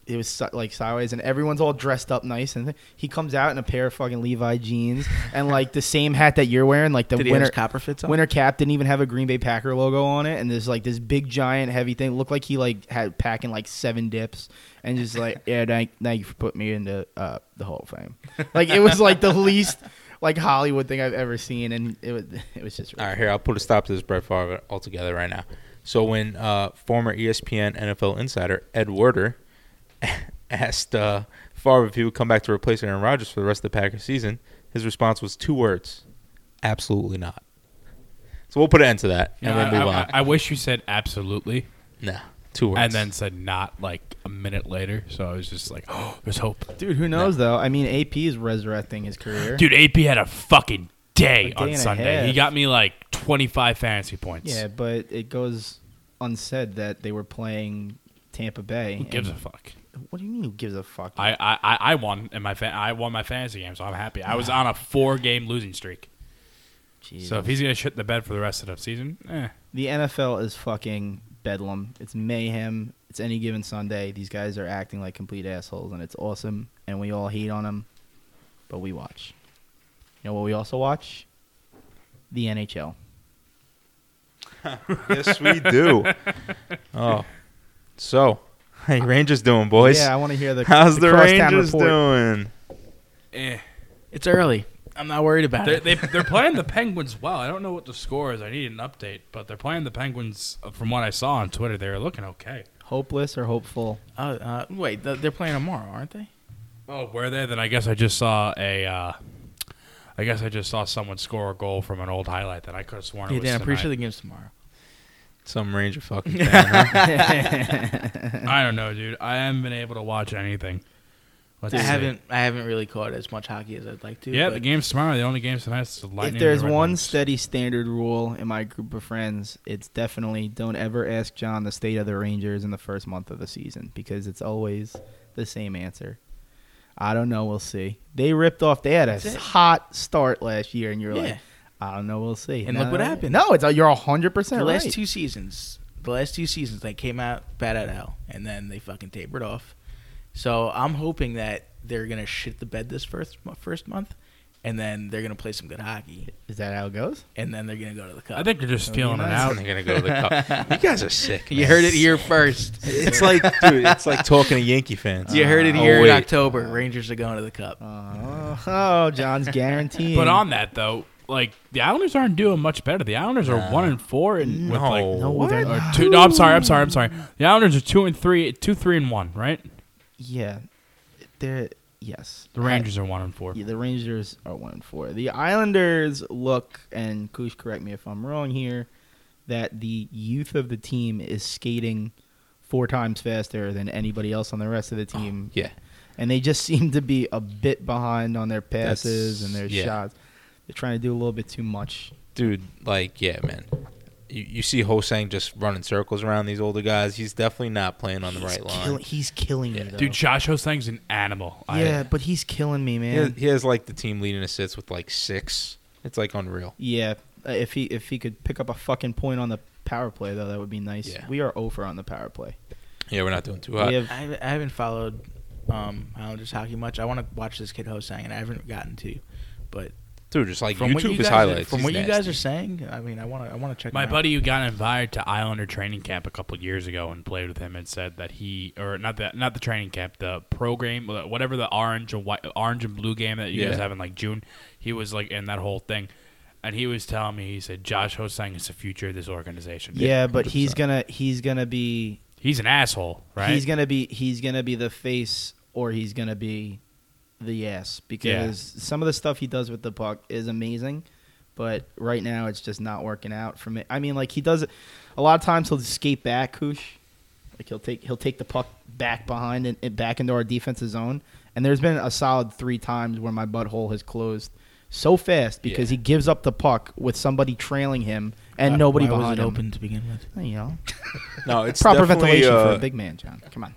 it was like sideways, and everyone's all dressed up nice, and he comes out in a pair of fucking Levi jeans and like the same hat that you're wearing, like the Did winter his copper fits on? winter cap didn't even have a Green Bay Packer logo on it, and there's like this big giant heavy thing. Looked like he like had packing like seven dips, and just like <laughs> yeah, thank, thank you for putting me into uh, the Hall of Fame. Like it was like the least like Hollywood thing I've ever seen, and it was <laughs> it was just All right, here I'll put a stop to this Brett Favre altogether right now. So when uh, former ESPN NFL insider Ed Werder <laughs> asked uh, Favre if he would come back to replace Aaron Rodgers for the rest of the Packers season, his response was two words: "Absolutely not." So we'll put an end to that and know, then move I- on. I wish you said absolutely, nah, two words. and then said not like a minute later. So I was just like, oh, <gasps> there's hope. Dude, who knows though? I mean, AP is resurrecting his career. Dude, AP had a fucking day, A day on and a Sunday. He half. got me like 25 fantasy points. Yeah, but it goes unsaid that they were playing Tampa Bay. Who gives a and- fuck? What do you mean? Who gives a fuck? I, I, I- I won in my fa- I won my fantasy game, so I'm happy. I was on a four game losing streak. So if he's gonna shit the bed for the rest of the season, eh. the NFL is fucking bedlam. It's mayhem. It's any given Sunday. These guys are acting like complete assholes, and it's awesome. And we all hate on them, but we watch. You know what we also watch? The NHL. <laughs> yes, we do. <laughs> oh, so <laughs> hey, Rangers doing, boys? Yeah, I want to hear the. How's the, crosstown Rangers doing? eh. It's early. I'm not worried about They're, it. they, they're playing the <laughs> Penguins well. I don't know what the score is. I need an update, but they're playing the Penguins. uh, From what I saw on Twitter, they're looking okay. Hopeless or hopeful? Uh, uh, wait, th- they're playing tomorrow, aren't they? Oh, were they? Then I guess I just saw a. Uh, I guess I just saw someone score a goal from an old highlight that I could have sworn Yeah, it was Dan, I'm pretty sure the game's tomorrow. Some Ranger fucking <laughs> fan, huh? <laughs> I don't know, dude. I haven't been able to watch anything. Let's I see. haven't I haven't really caught as much hockey as I'd like to. Yeah, but the game's tomorrow. The only game's tonight is the Lightning. if there's and the Red one Wings. steady standard rule in my group of friends, it's definitely don't ever ask John the state of the Rangers in the first month of the season because it's always the same answer. I don't know. We'll see. They ripped off. They had a That's it. hot start last year, and you're Yeah. like, I don't know. We'll see. And No, look what no, happened. No, it's you're hundred the percent last right. two seasons, the last two seasons they came out bad at hell, and then they fucking tapered off. So I'm hoping that they're gonna shit the bed this first first month, and then they're gonna play some good hockey, Is that how it goes? and then they're gonna go to the cup. I think they're just That'd be feeling it nice. out. They're gonna go to the cup. <laughs> You guys are sick. you man. heard it here first. It's like, dude, it's like talking to Yankee fans. You heard it Oh, here in wait. October. Rangers are going to the cup. Oh, oh <laughs> John's guaranteeing. But on that though, like the Islanders aren't doing much better. The Islanders are Nah. one and four, and with like no, What? they're or not. two. No, I'm sorry. I'm sorry. I'm sorry. The Islanders are two and three, two three and one, right? Yeah, they're yes. The Rangers are one and four. Yeah, the Rangers are one and four. The Islanders look, and Kush, correct me if I'm wrong here, that the youth of the team is skating four times faster than anybody else on the rest of the oh, team, Yeah. and they just <laughs> seem to be a bit behind on their passes That's- and their yeah. shots. They're trying to do a little bit too much. Dude, like, yeah, man. You, you see Hosang just running circles around these older guys. He's definitely not playing on the right line. He's killing Yeah. me, though. Dude, Josh Hosang's an animal. I- yeah, but he's killing me, He has, man. he has like the team leading assists with like six. It's like unreal. Yeah, uh, if he if he could pick up a fucking point on the power play though, that would be nice. Yeah. We are over on the power play. Yeah, we're not doing too We hot. have I haven't, I haven't followed um, Islanders hockey much. I want to watch this kid Hosang, and I haven't gotten to. But Dude, just like from what YouTube you is guys, highlights. from He's what you guys nasty. are saying, I mean, I want to I want to check. My him out. buddy who got invited to Islander training camp a couple years ago and played with him and said that he or not the not the training camp the program whatever the orange and white orange and blue game that you guys Yeah. have in like June he was like in that whole thing and he was telling me he said Josh Hosang is the future of this organization. yeah, but he's gonna he's gonna be he's an asshole, right? he's gonna be he's gonna be the face or he's gonna be the ass because some of the stuff he does with the puck is amazing, but right now it's just not working out for me. I mean, like he does it a lot of times. He'll just skate back, Koosh. Like he'll take he'll take the puck back behind and, and back into our defensive zone. And there's been a solid three times where my butthole has closed so fast because Yeah. he gives up the puck with somebody trailing him and Why- nobody why was it him. open to begin with? You know, <laughs> No, it's proper definitely, ventilation for uh, a big man, John. Come on.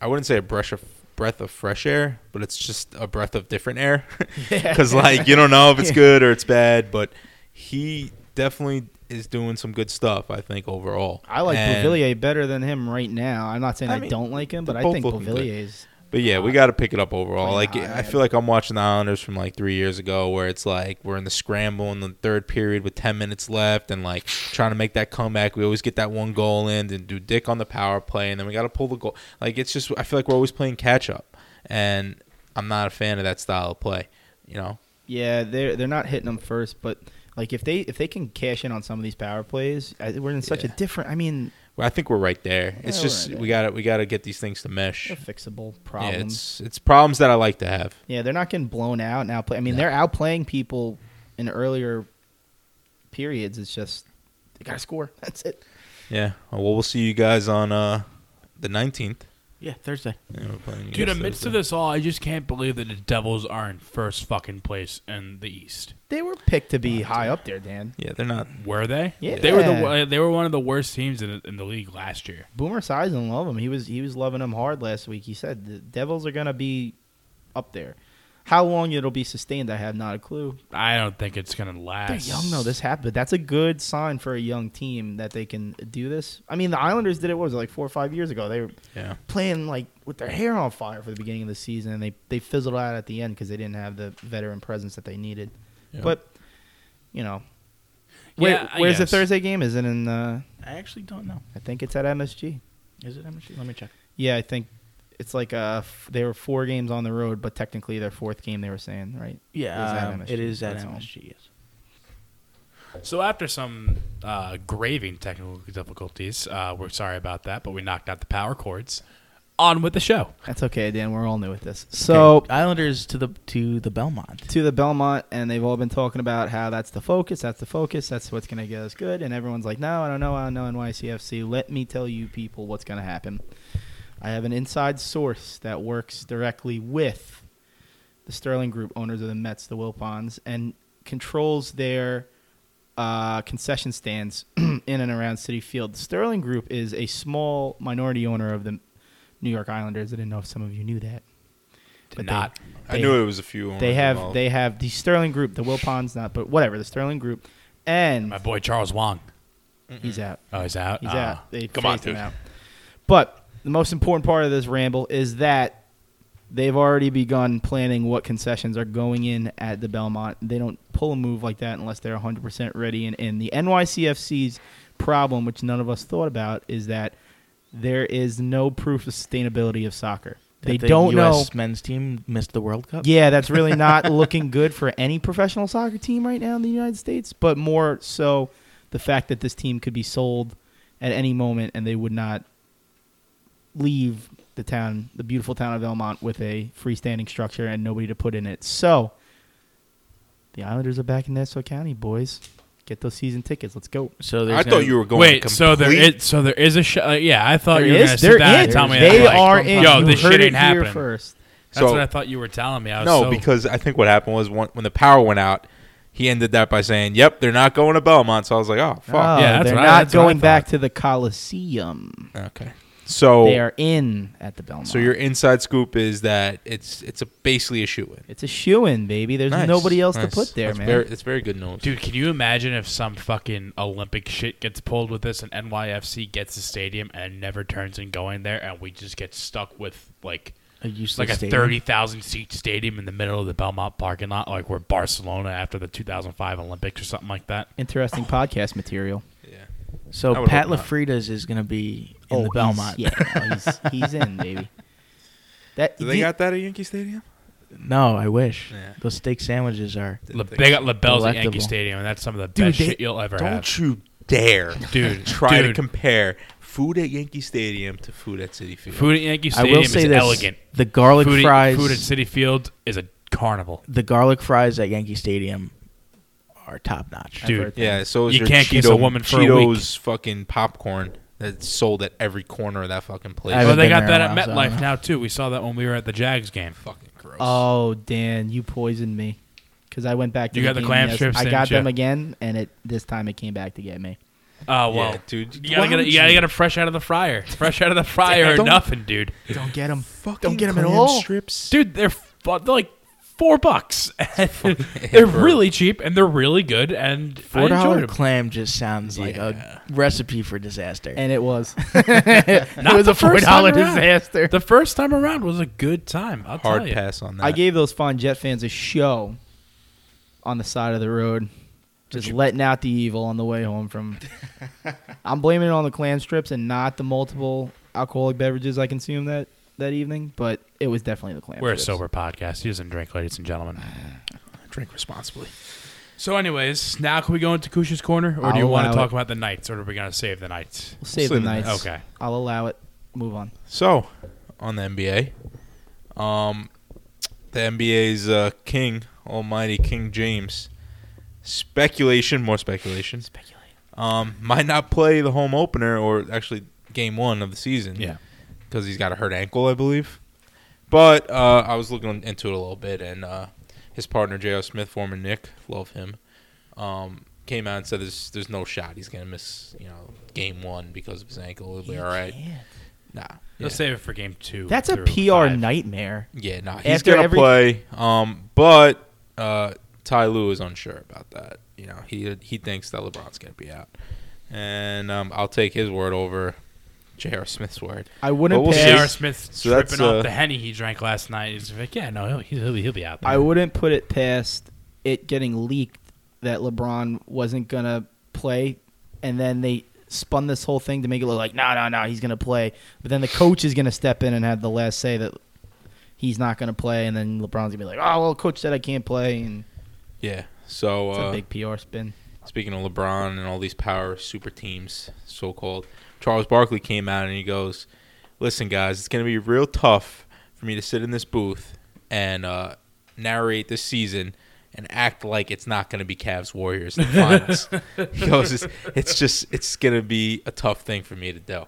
I wouldn't say a brush of breath of fresh air, but it's just a breath of different air. <laughs> Because like you don't know if it's <laughs> good or it's bad, but he definitely is doing some good stuff. I think overall. I like And- Beauvillier better than him right now. I'm not saying I I, mean, don't like him, but I think looking good. But yeah, we got to pick it up overall. Like. I feel like I'm watching the Islanders from like three years ago, where it's like we're in the scramble in the third period with ten minutes left, and like trying to make that comeback. We always get that one goal in, and do dick on the power play, and then we got to pull the goal. Like it's just I feel like we're always playing catch up, and I'm not a fan of that style of play. You know, Yeah, they're they're not hitting them first, but like if they if they can cash in on some of these power plays, I, we're in such a Yeah. different. I mean, I think we're right there. It's Yeah, just right we got to we got to get these things to mesh. they're fixable Yeah, problems. it's it's problems that I like to have. Yeah, they're not getting blown out now. Play. I mean, No. they're outplaying people in earlier periods. It's just they got to score. <laughs> That's it. Yeah. Well, we'll see you guys on uh the 19th. Yeah, Thursday. Yeah, we're playing Dude, amidst Thursday. of this all, I just can't believe that the Devils are in first fucking place in the East. They were picked to be high up there, Dan. Yeah, they're not. Were they? Yeah. They were the they were one of the worst teams in, in the league last year. Boomer Esiason love him. He was he was loving them hard last week. He said the Devils are gonna be up there. How long it'll be sustained, I have not a clue. I don't think it's gonna last. They're young though. This happened. That's a good sign for a young team that they can do this. I mean, the Islanders did it. What was it like four or five years ago? They were Yeah. playing like with their hair on fire for the beginning of the season, and they they fizzled out at the end because they didn't have the veteran presence that they needed. Yeah. But you know, where, Yeah, where's the. Thursday game? Is it in? Uh, I actually don't know. I think it's at MSG. Is it MSG? Let me check. Yeah, I think it's like uh f- they were four games on the road, but technically their fourth game. They were saying right. Yeah, Is at um, MSG. it is at That's. MSG. Yes. So after some uh, graving technical difficulties, uh, we're sorry about that, but we knocked out the power cords. On with the show. That's okay, Dan. We're all new at this. So Okay, Islanders to the to the Belmont. to the Belmont, and they've all been talking about how that's the focus, that's the focus, that's what's going to get us good. And everyone's like, no, I don't know, I don't know NYCFC. Let me tell you, people, what's going to happen. I have an inside source that works directly with the Sterling Group, owners of the Mets, the Wilpons, and controls their uh, concession stands <clears throat> in and around Citi Field. The Sterling Group is a small minority owner of the New York Islanders. I didn't know if some of you knew that. Did But they- not. I They- knew it was a few. they have involved. they have the Sterling Group, the Wilpons not, but whatever the Sterling Group, and My boy Charles Wang. he's out. Oh, he's out. He's Oh. out. They come on, phased him dude. out. But the most important part of this ramble is that they've already begun planning what concessions are going in at the Belmont. They don't pull a move like that unless they're 100% ready. And, and the NYCFC's problem, which none of us thought about, is that there is no proof of sustainability of soccer. They the don't know. US men's team missed the World Cup. Yeah, that's really <laughs> not looking good for any professional soccer team right now in the United States, but more so the fact that this team could be sold at any moment and they would not leave the town, the beautiful town of Elmont, with a freestanding structure and nobody to put in it. So, the Islanders are back in Nassau County, boys. Get those season tickets. Let's go. So there's I thought gonna- you were going. Wait, to so there complete- so there is a show. Uh, yeah, I thought There you were gonna they're sit down in. and tell me They that, like, are in. Yo, You this shit it ain't here happening. first. That's So- what I thought you were telling me. I was No, so- because I think what happened was when, when the power went out, he ended that by saying, "Yep, they're not going to Belmont." So I was like, "Oh, fuck." Oh, Yeah, that's they're what I- not that's what I going back to the Coliseum. Okay. So They are in at the Belmont. so your inside scoop is that it's it's a basically a shoe in. It's a shoe in, baby. There's nobody else to put there, That's man. Very, it's very good news. Dude, can you imagine if some fucking Olympic shit gets pulled with this and NYFC gets the stadium and never turns in going there and we just get stuck with like a useless like a stadium. thirty thousand seat stadium in the middle of the Belmont parking lot, like we're Barcelona after the two thousand five Olympics or something like that. Interesting podcast material. Yeah. I So Pat hope not. LaFrieda's is going to be in Oh, the Belmont. He's, yeah, <laughs> oh, he's, he's in, baby. That Do they you- got that at Yankee Stadium? No, I wish. Yeah. Those steak sandwiches are. Le- they got Lobel's at Yankee Stadium, and that's some of the Dude, best they- shit you'll ever have. Don't you dare, <laughs> Dude, <laughs> try to compare food at Yankee Stadium to food at Citi Field. Food at Yankee Stadium I Stadium will say is this: elegant. the garlic Food, fries, at, food at Citi Field is a carnival. the garlic fries at Yankee Stadium are top notch. Dude. Yeah, so is You your can't Cheeto, kiss a woman for a Cheetos week. fucking popcorn that's sold at every corner of that fucking place. I Well, haven't they been got there that in at a while, so I don't MetLife know. now too. We saw that when we were at the Jags game. fucking gross. Oh, Dan, you poisoned me. Because I went back to You got the game clam yes- strips, I didn't got them ya? again, and it this time it came back to get me. Oh Yeah, well, dude, you gotta why get would. You gotta get it fresh out of the fryer. <laughs> Fresh out of the fryer or nothing, dude. Don't- nothing, dude. Don't get them. fucking at all. strips. Dude, they're fu- they're like four bucks. <laughs> <laughs> <laughs> they're ever. really cheap and they're really good. And Four dollar clam just sounds like Yeah. a recipe for disaster. And it was. Not it was the a four first dollar time around. disaster. The first time around was a good time. I'll Hard tell you. pass on that. I gave those fine Jet fans a show on the side of the road, just letting out the evil on the way home from. I'm blaming it on the clam strips and not the multiple alcoholic beverages I consumed that that evening, but it was definitely the clam We're a strips. sober podcast. He doesn't drink, ladies and gentlemen. <sighs> drink responsibly. So, anyways, now can we go into Kush's corner, or do I'll you want to allow talk it. about the Knights, or are we gonna save the Knights? We'll save Slim the nights. nights. Okay. I'll allow it. Move on. So, on the NBA, um, the NBA's uh, king, almighty King James, speculation, more speculation, Speculate. um, might not play the home opener or actually game one of the season. Yeah. Because he's got a hurt ankle, I believe. But uh, I was looking into it a little bit, and uh, his partner J.R. Smith, former Knick, love him, um, came out and said there's there's no shot he's gonna miss you know game one because of his ankle. He'll be all right. Nah, yeah, Let's save it for game two. That's a PR five. nightmare. yeah, nah, he's After gonna every- play. Um, but uh, Ty Lue is unsure about that. You know, he he thinks that LeBron's gonna be out, and um, I'll take his word over J.R. Smith's word. I wouldn't Well, we'll pass. see. J.R. Smith So that's, tripping uh, off the henny he drank last night. He's like, yeah, no, he'll, he'll, be, he'll be out there. I wouldn't put it past it getting leaked that LeBron wasn't gonna play, and then they spun this whole thing to make it look like no, no, no, he's gonna play. But then the coach is gonna step in and have the last say that he's not gonna play, and then LeBron's gonna be like, oh well, coach said I can't play, and Yeah. So it's uh, a big PR spin. speaking of LeBron and all these power super teams, so called, Charles Barkley came out and he goes, Listen, guys, it's going to be real tough for me to sit in this booth and uh, narrate this season and act like it's not going to be Cavs Warriors in the finals. <laughs> he goes, it's, it's just, it's going to be a tough thing for me to do.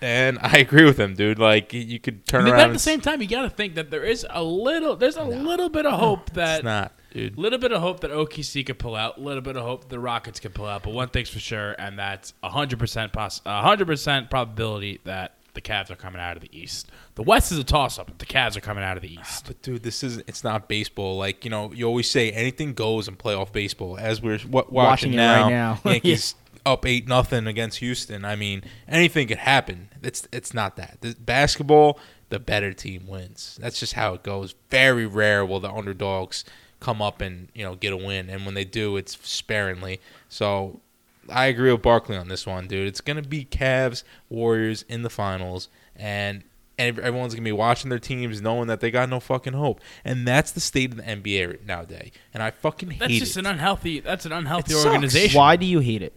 And I agree with him, dude. Like, you could turn And around at the same time, you got to think that there is a little, there's a little bit of hope that It's not, dude. little bit of hope that OKC could pull out, a little bit of hope the Rockets could pull out, but one thing's for sure, and that's a hundred percent poss, a hundred percent probability that the Cavs are coming out of the East. The West is a toss-up. but The Cavs are coming out of the ah, East. But dude, this is it's not baseball. Like you know, you always say anything goes in playoff baseball. As we're w- watching, Watching it now, right now. <laughs> Yankees up eight nothing against Houston. I mean, anything could happen. It's it's not that. The basketball, the better team wins. That's just how it goes. Very rare will the underdogs come up and you know get a win, and when they do, it's sparingly. So. I agree with Barkley on this one, dude. It's gonna be Cavs Warriors in the finals, and and everyone's gonna be watching their teams, knowing that they got no fucking hope, and that's the state of the NBA nowadays. And I fucking hate it. That's just it. an unhealthy. That's an unhealthy It sucks. organization. Why do you hate it?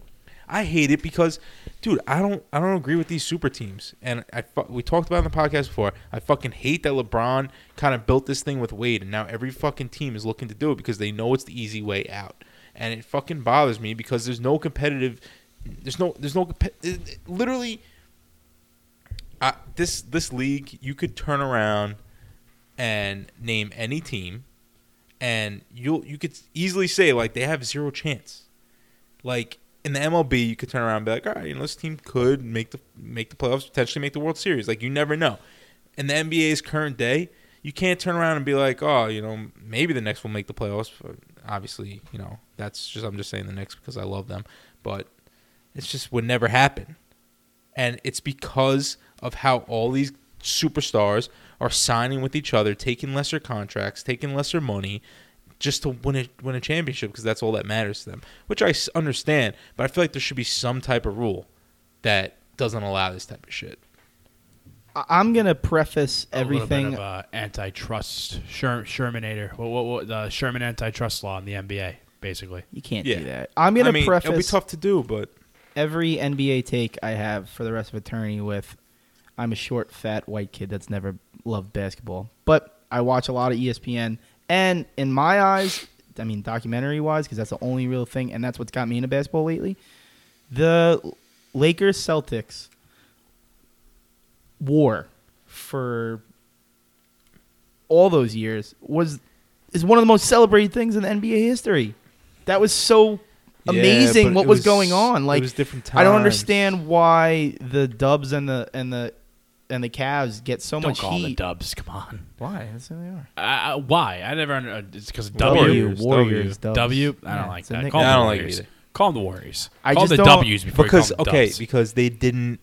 I hate it because, dude, I don't I don't agree with these super teams, and I we talked about in the podcast before. I fucking hate that LeBron kind of built this thing with Wade, and now every fucking team is looking to do it because they know it's the easy way out, and it fucking bothers me because there's no competitive, there's no there's no literally. This this league, you could turn around and name any team, and you'll you could easily say like they have zero chance. Like in the MLB, you could turn around and be like, all right, you know, this team could make the make the playoffs, potentially make the World Series. Like you never know. In the NBA's current day, you can't turn around and be like, oh, you know, maybe the Knicks will make the playoffs. Obviously, you know, that's just I'm just saying the Knicks because I love them, but it's just would never happen. And it's because of how all these superstars are signing with each other, taking lesser contracts, taking lesser money, just to win a win a championship because that's all that matters to them. Which I understand, but I feel like there should be some type of rule that doesn't allow this type of shit. I- I'm gonna preface everything. A little everything. bit of uh, antitrust Sher- Shermanator. What, what, what the Sherman antitrust law in the NBA? basically. You can't Yeah. do that. I'm gonna I mean, preface it'll be tough to do, but every NBA take I have for the rest of eternity with I'm a short, fat white kid that's never loved basketball. But I watch a lot of ESPN, and in my eyes, I mean, documentary wise, because that's the only real thing, and that's what's got me into basketball lately. The Lakers Celtics war for all those years was is one of the most celebrated things in NBA history. That was so amazing but what was, was- going on. it Like was different I don't understand why the Dubs and the and the and the Cavs get so Don't much call them the heat. Dubs. Come on. Why? That's who they are. Uh, why? I never. Under, uh, it's because W. W. Warriors, Warriors, W. Dubs. W. I don't Yeah, like it's a that. nickname. Call them I the don't like it Warriors. either. Call them the Warriors. I call just them the don't- W's before because you call them okay, Dubs. because they didn't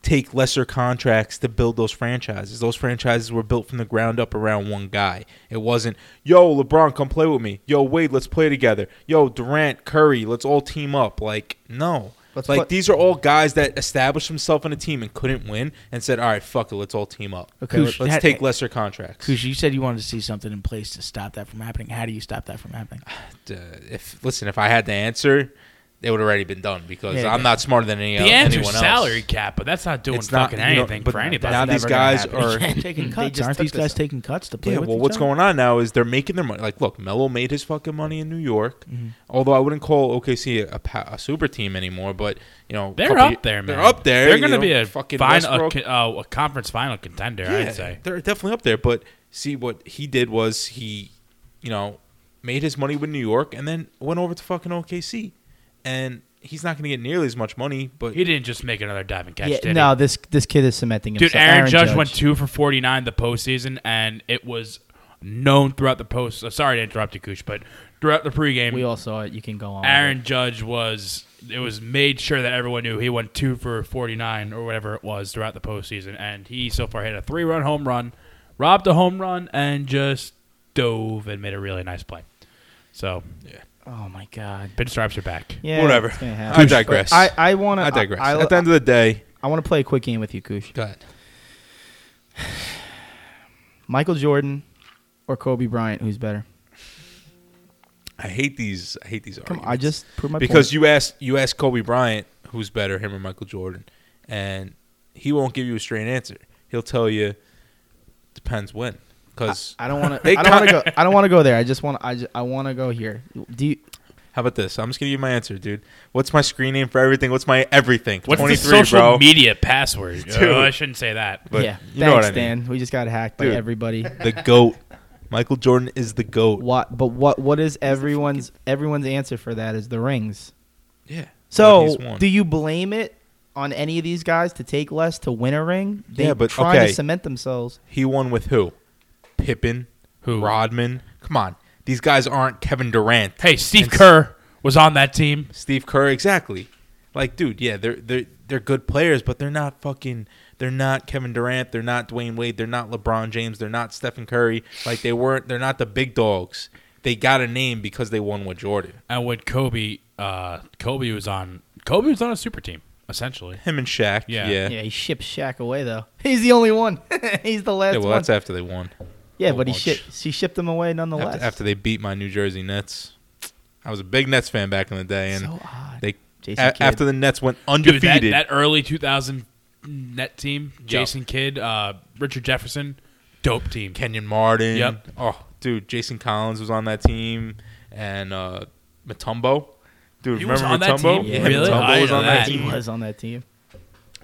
take lesser contracts to build those franchises. Those franchises were built from the ground up around one guy. It wasn't, yo, LeBron, come play with me. Yo, Wade, let's play together. Yo, Durant, Curry, let's all team up. Like, no. Let's like put- these are all guys that established themselves in a team and couldn't win and said, "All right, fuck it, let's all team up. Okay, let's had- take lesser contracts." Because you said you wanted to see something in place to stop that from happening. How do you stop that from happening? <sighs> Uh, if listen, if I had the answer, it would already been done because Yeah, I'm yeah. not smarter than any the anyone answer's else. salary cap, but that's not doing It's not- fucking you know, anything for anybody. now these guys are <laughs> taking cuts. Aren't these guys up. taking cuts to play Yeah, with well, each what's other? going on now is they're making their money. Like, look, Melo made his fucking money in New York. Mhm. Although I wouldn't call OKC a, a, a super team anymore, but you know They're up ye- there, man. They're up there. They're going to be a fucking final, a, uh, a conference final contender. yeah, I'd say. they're definitely up there. But see, what he did was he, you know, made his money with New York and then went over to fucking OKC, and he's not going to get nearly as much money. But He didn't just make another dive and catch. Yeah, did no, he? this this kid is cementing himself. dude. Aaron, Judge, went two for forty nine the postseason, and it was known throughout the post. Uh, sorry to interrupt you, Koosh, but throughout the pregame, We all saw it. You can go on. with Aaron. Judge was it was made sure that everyone knew he went two for forty nine or whatever it was throughout the postseason, and he so far hit a three run home run, robbed a home run, and just dove and made a really nice play. So Oh my god. pinstripes are back. Yeah, Whatever. it's gonna I happen. digress. I I want to. I digress. I, At the end of the day, I want to play a quick game with you, Kush. go ahead. <sighs> Michael Jordan or Kobe Bryant, who's better? I hate these. I hate these Come arguments. on, I just proved my because point. you asked you asked Kobe Bryant who's better, him or Michael Jordan, and he won't give you a straight answer. He'll tell you depends when. Because I don't want to. I don't want to go. I don't want to go there. I just want. I just, I want to go here. Do you? how about this? I'm just gonna give you my answer, dude. What's my screen name for everything? What's my everything? What's the social bro. media password? <laughs> Dude. Oh, I shouldn't say that. But yeah. you know what Thanks, I mean. Dan. We just got hacked by everybody. <laughs> The goat. Michael Jordan is the goat. What? But what? What is everyone's everyone's answer for that? Is the rings. Yeah. So, do you blame it on any of these guys to take less to win a ring? They Yeah, but trying okay. to cement themselves. he won with who? Pippen, Who? Rodman. Come on, these guys aren't Kevin Durant. Hey, Steve And Kerr was on that team. Steve Kerr, exactly. Like, dude, yeah, they're they're they're good players, but they're not fucking. They're not Kevin Durant. They're not Dwyane Wade. They're not LeBron James. They're not Stephen Curry. Like they weren't. They're not the big dogs. They got a name because they won with Jordan. And with Kobe, uh, Kobe was on. Kobe was on a super team essentially. Him and Shaq. Yeah. Yeah. Yeah, he shipped Shaq away though. <laughs> He's the only one. <laughs> He's the last Yeah, well, one. that's after they won. Yeah, but he bunch. shipped. He shipped him away nonetheless. After, after they beat my New Jersey Nets. I was a big Nets fan back in the day, and so odd. they Jason a- Kidd. after the Nets went Dude, that, undefeated. that early 2000 net team, Jason Kidd, uh, Richard Jefferson, dope team. Kenyon Martin. Yep. Oh, dude, Jason Collins was on that team, and uh, Mutombo. Dude, He was remember on that Mutombo? team? Yeah, Really? Mutombo I was didn't on know that that. he team. was on that team.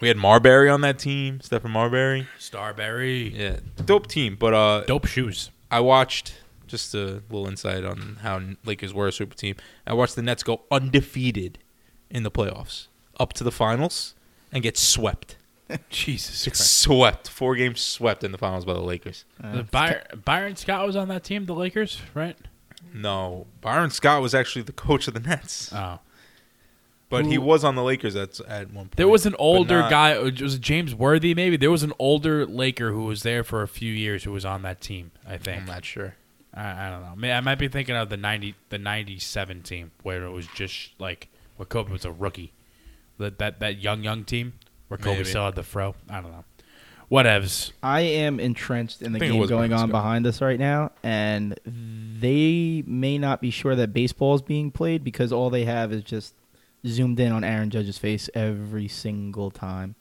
We had Marbury on that team, Stephen Marbury. Starberry, Yeah, dope team. But uh, dope shoes. I watched just a little insight on how Lakers were a super team. I watched the Nets go undefeated in the playoffs, up to the finals, and get swept. <laughs> Jesus Get Christ. swept. Four games swept in the finals by the Lakers. Uh, The Byron, Byron Scott was on that team, the Lakers, right? No, Byron Scott was actually the coach of the Nets, Oh, but he was on the Lakers at at one point. there was an older not- guy. Uh, it was James Worthy, maybe. There was an older Laker who was there for a few years who was on that team. I think. I'm not sure. I, I don't know. I might be thinking of the ninety, the ninety-seven team where it was just like where Kobe was a rookie. That that that young young team where Kobe Maybe. still had the fro. I don't know. Whatevs. I am entrenched in the I think it game going Byron on Scott. behind us right now, and they may not be sure that baseball is being played because all they have is just zoomed in on Aaron Judge's face every single time.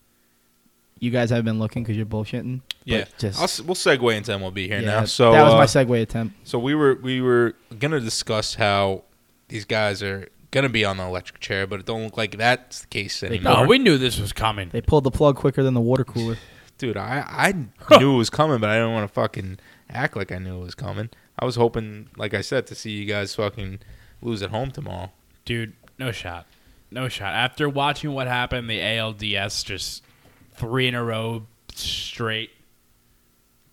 You guys have been looking because you're bullshitting. Yeah, just I'll, s- we'll segue into MLB here yeah, now. So that was uh, my segue attempt. So we were we were gonna discuss how these guys are gonna be on the electric chair, but it don't look like that's the case anymore. No, we knew this was coming. They pulled the plug quicker than the water <laughs> cooler. Dude, I I <laughs> knew it was coming, but I didn't want to fucking act like I knew it was coming. I was hoping, like I said, to see you guys fucking lose at home tomorrow. Dude, no shot. No shot. After watching what happened, the ALDS just three in a row straight,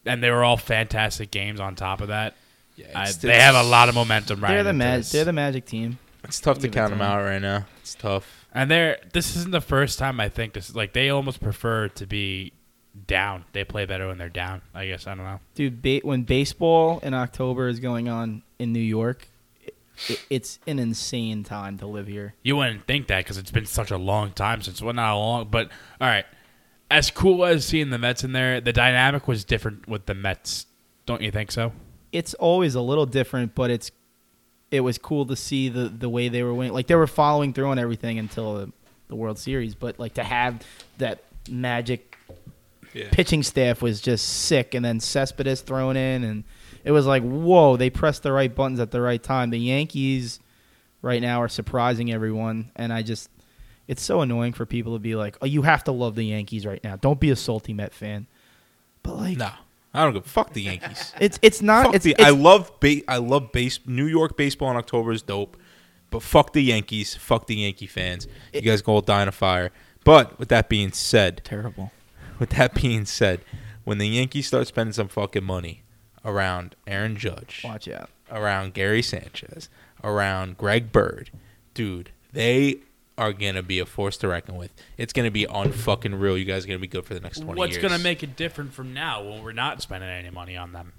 and they were all fantastic games on top of that. Yeah, I, it's, they have a lot of momentum right they're the into mag- They're the Magic team. It's tough to count them them. out right now. It's tough. And they're this isn't the first time I think this like they almost prefer to be down. They play better when they're down. I guess I don't know. Dude, ba- when baseball in October is going on in New York, it, it's an insane time to live here. You wouldn't think that because it's been such a long time since well not a long but all right. As cool as seeing the Mets in there, the dynamic was different with the Mets. Don't you think so? It's always a little different, but it's it was cool to see the the way they were winning. Like they were following through on everything until the, the World Series, but like to have that magic Yeah. pitching staff was just sick, and then Cespedes thrown in, and it was like, whoa, they pressed the right buttons at the right time. The Yankees right now are surprising everyone, and I just, it's so annoying for people to be like, oh, you have to love the Yankees right now. Don't be a salty Met fan. But like, No, I don't give. Fuck the Yankees. <laughs> it's it's not. fuck it's, the, it's I love ba- I love base. New York baseball in October is dope, but fuck the Yankees. Fuck the Yankee fans. You It- guys go all die in a fire. But with that being said, terrible. with that being said, when the Yankees start spending some fucking money around Aaron Judge, Watch out. around Gary Sanchez, around Greg Bird, dude, they are gonna be a force to reckon with. It's gonna be unfucking real. You guys are gonna be good for the next twenty What's years. gonna make it different from now when we're not spending any money on them?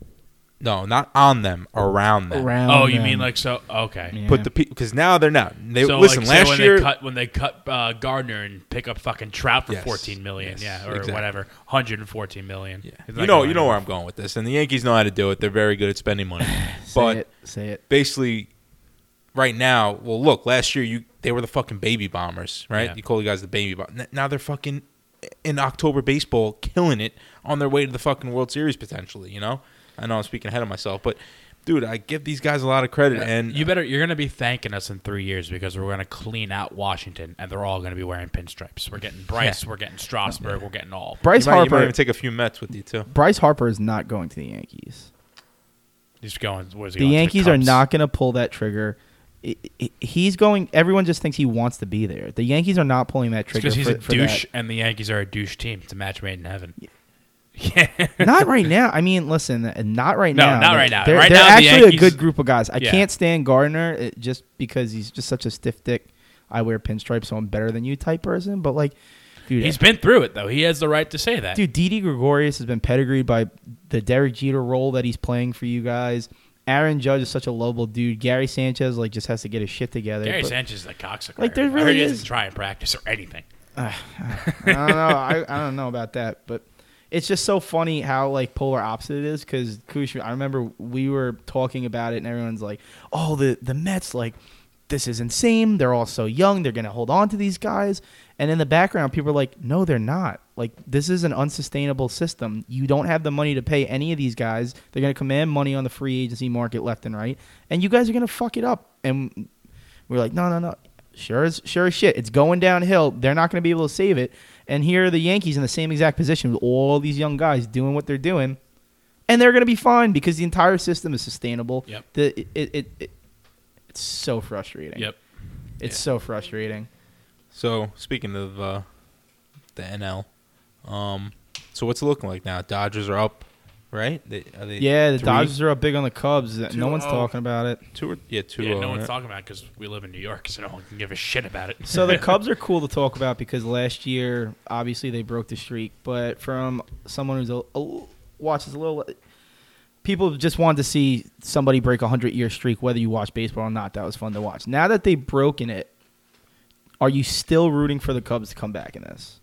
No, not on them, around them. Around. oh, you them. mean like so? Okay. Yeah. Put the people because now they're not. They so listen. like, say last when year, they cut when they cut uh, Gardner and pick up fucking Trout for Yes, fourteen million, yes, yeah, or exactly. whatever, hundred and fourteen million. yeah, It's you not know, going you know where. I'm going with this, and the Yankees know how to do it. They're very good at spending money. <sighs> say but it. Say it. basically, right now, well, look, last year you they were the fucking baby bombers, right? Yeah. You call the guys the baby bombers. Now they're fucking in October baseball, killing it on their way to the fucking World Series potentially. You know, I know I'm speaking ahead of myself, but dude, I give these guys a lot of credit, and You better. You're gonna be thanking us in three years because we're gonna clean out Washington, and they're all gonna be wearing pinstripes. We're getting Bryce. We're getting Strasburg. We're getting all. Bryce you might, you might Harper. even take a few Mets with you too. Bryce Harper is not going to the Yankees. He's going. What is he The going to Yankees are not going to pull that trigger. I- I- He's going. Everyone just thinks he wants to be there. The Yankees are not pulling that trigger because he's for, a douche, that. and the Yankees are a douche team. It's a match made in heaven. Yeah. not right now. I mean, listen, uh, not right No, now. No, not right now. They're, Right they're now, the actually a good group of guys. I Yeah. can't stand Gardner uh, just because he's just such a stiff dick. I wear pinstripes, so I'm better than you type person. But like, dude, He's been through it though. He has the right to say that. Dude, Didi Gregorius has been pedigreed by the Derek Jeter role that he's playing for you guys. Aaron Judge is such a lovable dude. Gary Sanchez like just has to get his shit together. Gary But- Sanchez is a cocksucker. Like, there I really he is- doesn't try and practice or anything. <sighs> I don't know. I, I don't know about that, but it's just so funny how like polar opposite it is. Because Kush, I remember we were talking about it, and everyone's like, "Oh, the the Mets like." This is insane. They're all so young. They're going to hold on to these guys. And in the background, people are like, no, they're not. Like, this is an unsustainable system. You don't have the money to pay any of these guys. They're going to command money on the free agency market left and right. And you guys are going to fuck it up. And we're like, no, no, no. Sure as sure as shit. It's going downhill. They're not going to be able to save it. And here are the Yankees in the same exact position with all these young guys doing what they're doing, and they're going to be fine because the entire system is sustainable. Yep. The it it, it, it it's so frustrating. Yep. It's so frustrating. So speaking of uh, the NL, um, so what's it looking like now? Dodgers are up, right? They, are they Yeah, the three- Dodgers are up big on the Cubs. No 2-0. one's oh. talking about it. two or yeah two. yeah, oh, no one's right? talking about it because we live in New York, so no one can give a shit about it. So the <laughs> Cubs are cool to talk about because last year, obviously, they broke the streak. But from someone who's a, a watches a little, people just wanted to see somebody break a hundred year streak, whether you watch baseball or not. That was fun to watch. Now that they've broken it, are you still rooting for the Cubs to come back in this?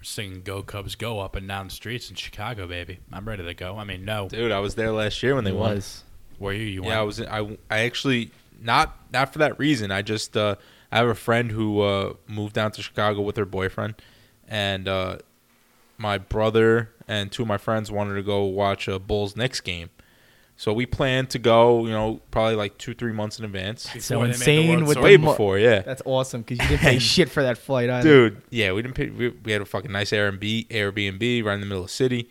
We're singing "Go Cubs, Go" up and down the streets in Chicago, baby. I'm ready to go. I mean, no, Dude, I was there last year when they It won. was. Were you? You yeah, I was. I I actually not not for that reason. I just uh, I have a friend who uh, moved down to Chicago with her boyfriend, and uh, my brother and two of my friends wanted to go watch a Bulls Knicks game. So we planned to go, you know, probably like two three months in advance. So Before the insane with Series. Way the mo- before, yeah. That's awesome because you didn't pay <laughs> shit for that flight either. Dude, yeah, we didn't pay. We, we had a fucking nice Airbnb, Airbnb right in the middle of the city.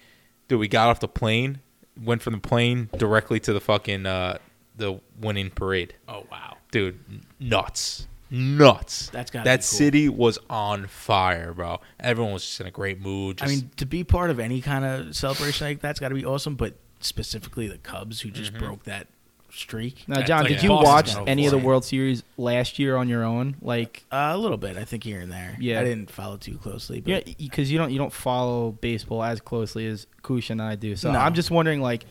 Dude, we got off the plane, went from the plane directly to the fucking uh, the winning parade. Oh wow. Dude, nuts, nuts. That's gotta that be cool. city was on fire, bro. Everyone was just in a great mood. I mean, to be part of any kind of celebration like that's got to be awesome. But specifically the Cubs, who just broke that streak. Now, That's John, like did you Boston watch Celtics any of the fan. World Series last year on your own? Like, Uh, a little bit, I think here and there. Yeah. I didn't follow too closely. But yeah, because you don't you don't follow baseball as closely as Kush and I do. So No. I'm just wondering, like,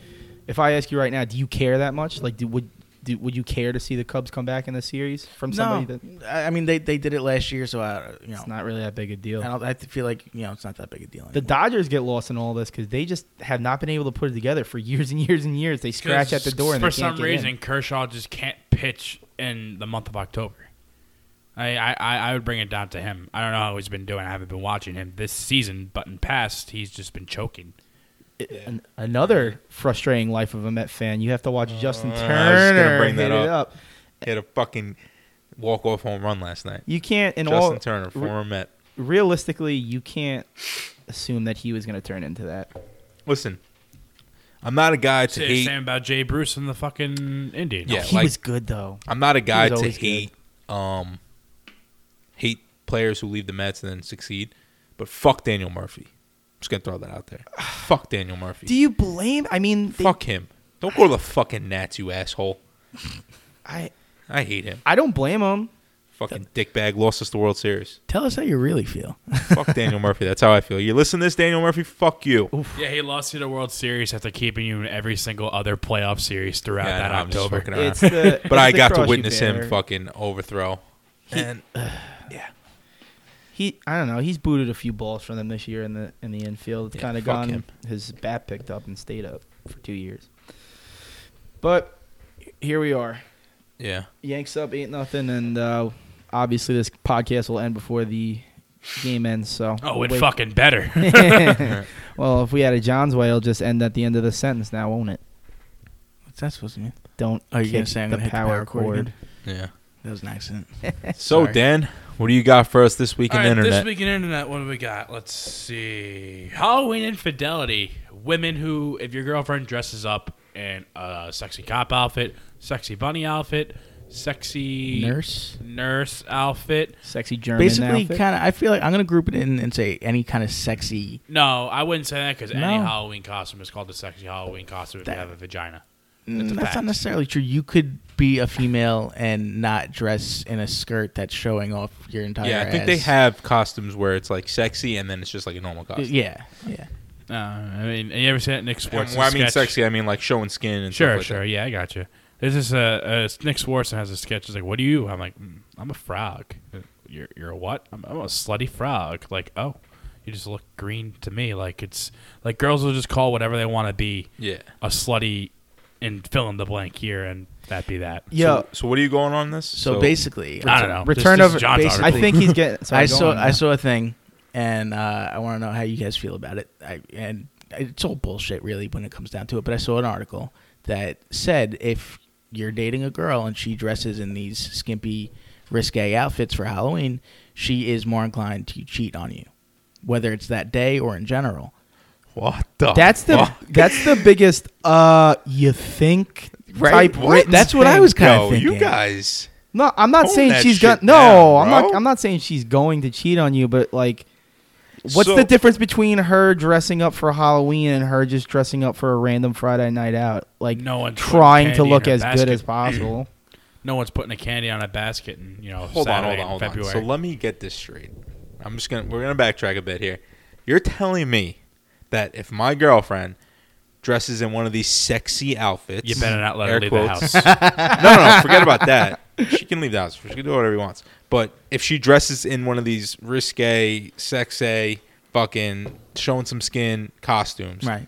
if I ask you right now, do you care that much? Like, do, would do, would you care to see the Cubs come back in the series from somebody no, that I I mean they they did it last year, so I you know it's not really that big a deal? I, don't, I feel like you know it's not that big a deal. The. Dodgers get lost in all this because they just have not been able to put it together for years and years and years. They scratch at the door and for they can't some get reason in. Kershaw just can't pitch in the month of October. I, I I I would bring it down to him. I don't know how he's been doing. I haven't been watching him this season, but in past he's just been choking. An- another frustrating life of a Met fan. You have to watch Justin Uh, I was just gonna Turner bring that hit it up. up. he had a fucking walk off home run last night. You can't, in Justin all Turner, former Met. realistically, you can't assume that he was going to turn into that. Listen, I'm not a guy to Say the hate. same about Jay Bruce and the fucking Indians. Yeah, he like- was good though. I'm not a guy to always good. hate um hate players who leave the Mets and then succeed, but fuck Daniel Murphy. I'm just gonna throw that out there. fuck Daniel Murphy. Do you blame? I mean, they- fuck him. Don't go to the fucking Nats, you asshole. <laughs> I I hate him. I don't blame him. Fucking dickbag lost us the World Series. Tell us how you really feel. <laughs> fuck Daniel Murphy. That's how I feel. You listen to this, Daniel Murphy. Fuck you. Yeah, he lost you the World Series after keeping you in every single other playoff series throughout Yeah, I that know, I'm just October. fucking around. It's the, But I the got to cross witness him bear. fucking overthrow. And <sighs> He, I don't know. He's booted a few balls from them this year in the in the infield. It's Yeah, kind of gone him. his bat picked up and stayed up for two years. But here we are. yeah, Yanks up eight nothing, and uh, obviously this podcast will end before the game ends. So Oh, it wait- fucking better. <laughs> <laughs> well, if we had a John's way, it'll just end at the end of the sentence now, won't it? What's that supposed to mean? Don't Oh, you're kick gonna say I'm the gonna hit the power power cord cord. again? yeah. That was an accident. <laughs> So Sorry. Dan, what do you got for us this week All in the right, internet? this week in internet, what do we got? Let's see. Halloween infidelity. Women who, if your girlfriend dresses up in a sexy cop outfit, sexy bunny outfit, sexy Nurse. nurse outfit. Sexy German Basically, outfit. kind of. I feel like I'm gonna group it in and say any kind of sexy. No, I wouldn't say that because any Halloween costume is called a sexy Halloween costume if That- you have a vagina. Mm, that's fact. not necessarily true. You could be a female and not dress in a skirt that's showing off your entire. yeah, I think they have costumes where it's like sexy and then it's just like a normal costume. Yeah, yeah. Uh, I mean, you ever seen that Nick And Swartzen when I mean sketch? sexy, I mean like showing skin and Sure, stuff like sure. that. Yeah, I got you. There's this uh, uh Nick Swardson has a sketch. He's like, "What are you?" I'm like, mm, "I'm a frog." You're you're a what? I'm, I'm a slutty frog. Like, oh, you just look green to me. Like it's like girls will just call whatever they want to be Yeah. a slutty, and fill in the blank here, and that be that. yeah. So, so what are you going on this? So, basically, I don't know. Return This- of this is John's basically- I article. think he's getting. <laughs> Sorry, I go saw on, I saw a thing, and uh, I want to know how you guys feel about it. I, and it's all bullshit, really, when it comes down to it. But I saw an article that said if you're dating a girl and she dresses in these skimpy, risque outfits for Halloween, she is more inclined to cheat on you, whether it's that day or in general. What the? That's the fuck? that's the biggest. Uh, you think type What? written That's what I was kind Yo, of thinking. you guys. No, I'm not saying that she's shit gonna. No, down, I'm not. I'm not saying she's going to cheat on you, but like, what's So- the difference between her dressing up for Halloween and her just dressing up for a random Friday night out? Like, No one's trying to look her as good as possible. <clears throat> No one's putting a candy on a basket, and you know, Hold on, hold on, hold in on. February. So let me get this straight. I'm just gonna we're gonna backtrack a bit here. You're telling me that if my girlfriend dresses in one of these sexy outfits, you better not let her leave quotes- the house. <laughs> no, no, no, forget about that. She can leave the house. She can do whatever she wants. But if she dresses in one of these risque, sexy, fucking showing some skin costumes, Right.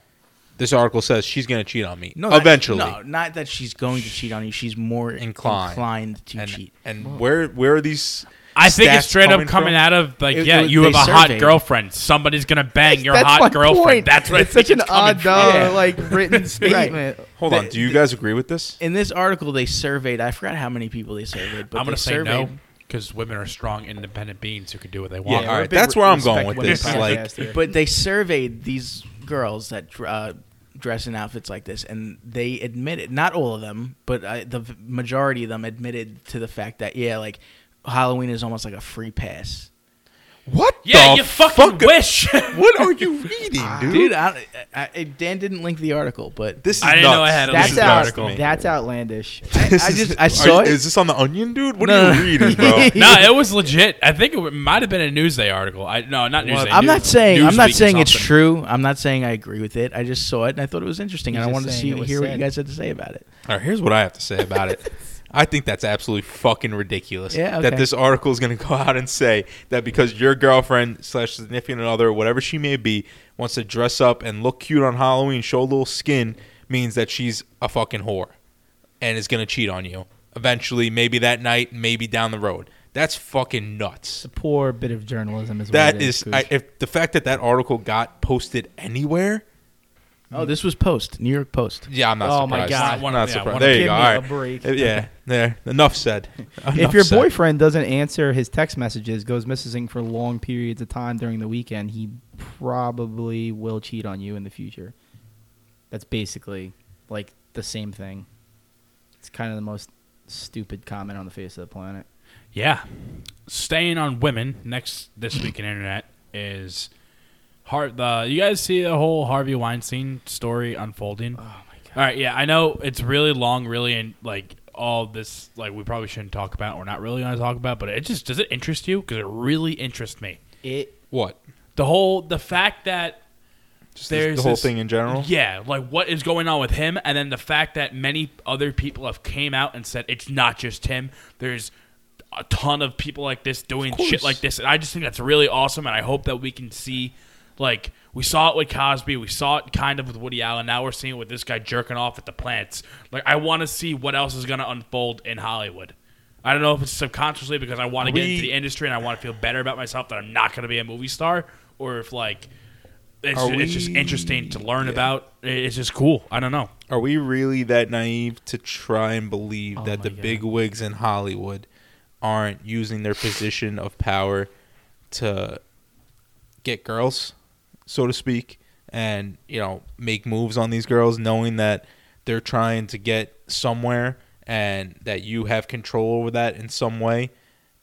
this article says she's gonna cheat on me. No, not- eventually. no, not that she's going to cheat on you. She's more Inclined. inclined, to and cheat. and where where are these? I think it's stats straight up coming coming from? out of like, It- yeah, it- you have they a hot girlfriend. Somebody's gonna bang your That's hot girlfriend. point. That's what it's I think such an it's coming odd, from. uh, Yeah. like written <laughs> statement. Hold on. Do you guys agree with this? In this article, they surveyed. I forgot how many people they surveyed, but I'm gonna they say surveyed, no because women are strong, independent beings who can do what they want. all we're right, a big that's where I'm going with this, like- But they surveyed these girls that uh, dress in outfits like this, and they admitted, not all of them, but uh, the v- majority of them admitted to the fact that yeah, like Halloween is almost like a free pass. What? Yeah, the you fucking fuck? wish. <laughs> What are you reading, ah, dude? Dude, I, I, I, Dan didn't link the article, but This is I didn't know nuts. I had a This that's is link out. nuts article. That's outlandish. <laughs> I, This I is- just I are saw you- it. Is this on the Onion, dude? What No, are no. you reading, bro? <laughs> no, it was legit. I think it might have been a Newsday article. I no, not Newsday. I'm not News- saying I'm not or saying it's something. true. I'm not saying I agree with it. I just saw it and I thought it was interesting, He's and I just wanted to saying see it was hear what said. you guys had to say about it. All right, here's what I have to say about it. I think that's absolutely fucking ridiculous. Yeah, That this article is going to go out and say that because your girlfriend slash significant other, whatever she may be, wants to dress up and look cute on Halloween, show a little skin, means that she's a fucking whore and is going to cheat on you. Eventually, maybe that night, maybe down the road. That's fucking nuts. It's a poor bit of journalism. Is That is, Gooch. I, if the fact that that article got posted anywhere, Oh, this was Post, New York Post. yeah, I'm not Oh surprised. my God. One not yeah, surprised. one there you Give go. me All a right. break. Uh, Yeah, there. Enough said. <laughs> if your said. boyfriend doesn't answer his text messages, goes missing for long periods of time during the weekend, he probably will cheat on you in the future. That's basically like the same thing. It's kind of the most stupid comment on the face of the planet. Yeah. Staying on women next this week in internet is Har- the you guys see the whole Harvey Weinstein story unfolding? Oh my god. All right, yeah, I know it's really long, really, and like all this, like we probably shouldn't talk about. We're not really going to talk about, but it just does it interest you? Because it really interests me. It What? The whole the fact that Just the- There's the whole this- thing in general. Yeah, like what is going on with him, and then the fact that many other people have came out and said it's not just him. There's a ton of people like this doing shit course. like this, and I just think that's really awesome. And I hope that we can see, like we saw it with Cosby, we saw it kind of with Woody Allen. Now we're seeing it with this guy jerking off at the plants. Like I want to see what else is going to unfold in Hollywood. I don't know if it's subconsciously because I want to get into the industry and I want to feel better about myself that I'm not going to be a movie star, or if like it's, Are it's just interesting to learn yeah. about. It's just cool. I don't know. Are we really that naive to try and believe Oh that the God. big wigs in Hollywood aren't using their position of power to get girls, so to speak, and you know make moves on these girls, knowing that they're trying to get somewhere and that you have control over that in some way,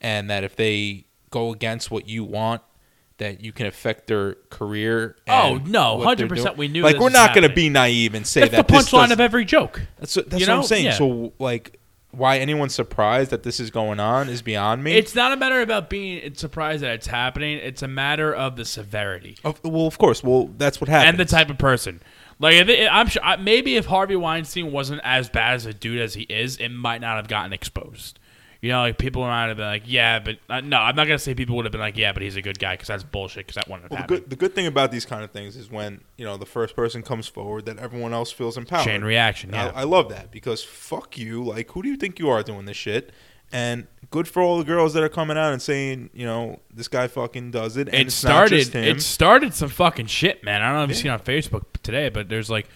and that if they go against what you want. That you can affect their career. Oh, no, 100% we knew Like we're not going to be naive and say That's the that this punchline of every joke. that's what, that's what know? I'm saying. Yeah. So like, why anyone's surprised that this is going on is beyond me. It's not a matter about being surprised that it's happening. It's a matter of the severity of, well, of course. Well, that's what happens. and the type of person. Like if it, I'm sure, maybe if Harvey Weinstein wasn't as bad as a dude as he is, it might not have gotten exposed. You know, like people might have been like, "Yeah, but uh, no." I'm not gonna say people would have been like, "Yeah, but he's a good guy," because that's bullshit. Because that wouldn't have Well, the happened. good, the good thing about these kind of things is when you know the first person comes forward, that everyone else feels empowered. Chain reaction. Yeah. I, I love that because fuck you. Like, who do you think you are doing this shit? And good for all the girls that are coming out and saying, you know, this guy fucking does it. And it started. Not just him. It started some fucking shit, man. I don't know if you've seen on Facebook today, but there's like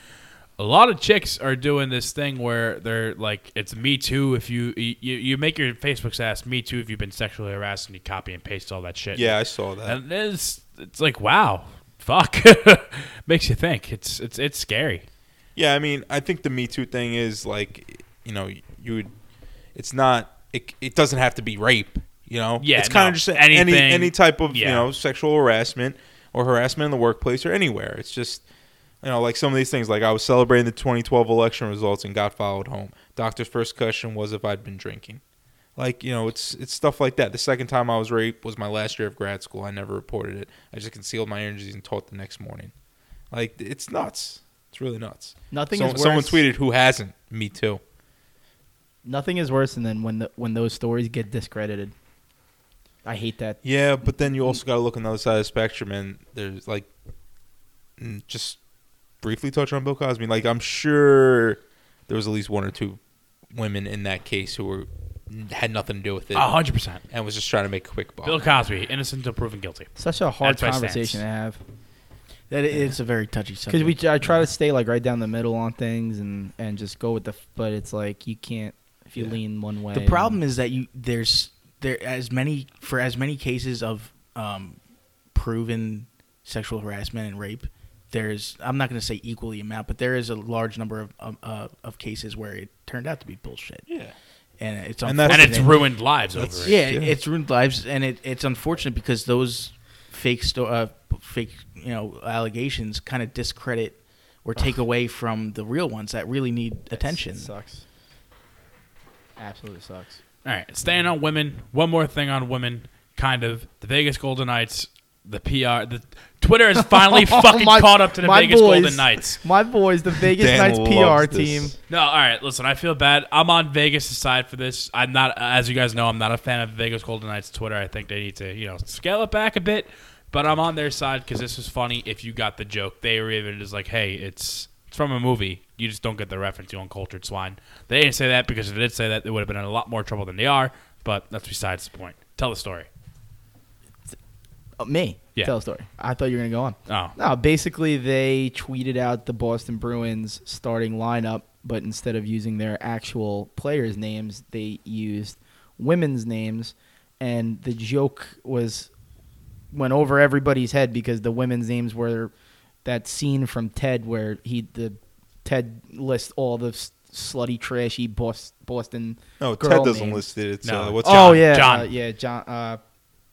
a lot of chicks are doing this thing where they're like, it's me too. If you you, you make your Facebook status me too if you've been sexually harassed and you copy and paste all that shit. yeah, I saw that. and it's it's like wow, fuck, <laughs> makes you think. It's it's it's scary. Yeah, I mean, I think the Me Too thing is like, you know, you would. It's not. It, it doesn't have to be rape. You know. Yeah, It's kind no, of just any anything- any type of you know sexual harassment or harassment in the workplace or anywhere. It's just. You know, like some of these things, like I was celebrating the 2012 election results and got followed home. Doctor's first question was if I'd been drinking. Like, you know, it's it's stuff like that. The second time I was raped was my last year of grad school. I never reported it. I just concealed my energies and taught the next morning. Like, it's nuts. It's really nuts. nothing So- is worse. someone tweeted, "Who hasn't?" Me too. Nothing is worse than when the, when those stories get discredited. I hate that. Yeah, but then you also got to look on the other side of the spectrum, and there's like, just briefly touch on Bill Cosby. Like I'm sure there was at least one or two women in that case who were had nothing to do with it A hundred percent. and was just trying to make a quick buck. Bill Cosby, innocent until proven guilty. Such a hard That's my conversation to have That it's a very touchy subject. because we I try to stay like right down the middle on things and and just go with the. f- But it's like you can't if you Yeah. lean one way. The problem is that you there's there as many for as many cases of um, proven sexual harassment and rape. There's I'm not going to say equally amount, but there is a large number of um, uh, of cases where it turned out to be bullshit, yeah. and it's And And it's ruined lives over it. yeah, Yeah. it's ruined lives, and it, it's unfortunate because those fake sto- uh, fake you know allegations kind of discredit or take away from the real ones that really need attention. Sucks. Absolutely sucks. All right, staying on women. One more thing on women, kind of. The Vegas Golden Knights, the PR, the Twitter has finally <laughs> oh fucking My- caught up to the Vegas boys. Golden Knights. My boys, the Vegas Dan Knights PR this. team. No, all right. Listen, I feel bad. I'm on Vegas' side for this. I'm not, as you guys know, I'm not a fan of Vegas Golden Knights Twitter. I think they need to, you know, scale it back a bit. But I'm on their side because this was funny. If you got the joke, they were even just like, "Hey, it's it's from a movie. You just don't get the reference, you uncultured swine." They didn't say that because if they did say that, they would have been in a lot more trouble than they are. But that's besides the point. Tell the story. Oh, me. Yeah. Tell a story. I thought you were gonna go on. Oh, No, basically they tweeted out the Boston Bruins starting lineup, but instead of using their actual players' names, they used women's names, and the joke was went over everybody's head because the women's names were that scene from Ted where he the Ted lists all the s- slutty, trashy Bos- Boston. oh, girl Ted doesn't names. list it. It's No. uh, what's oh John, yeah, John. uh, yeah, John. Uh,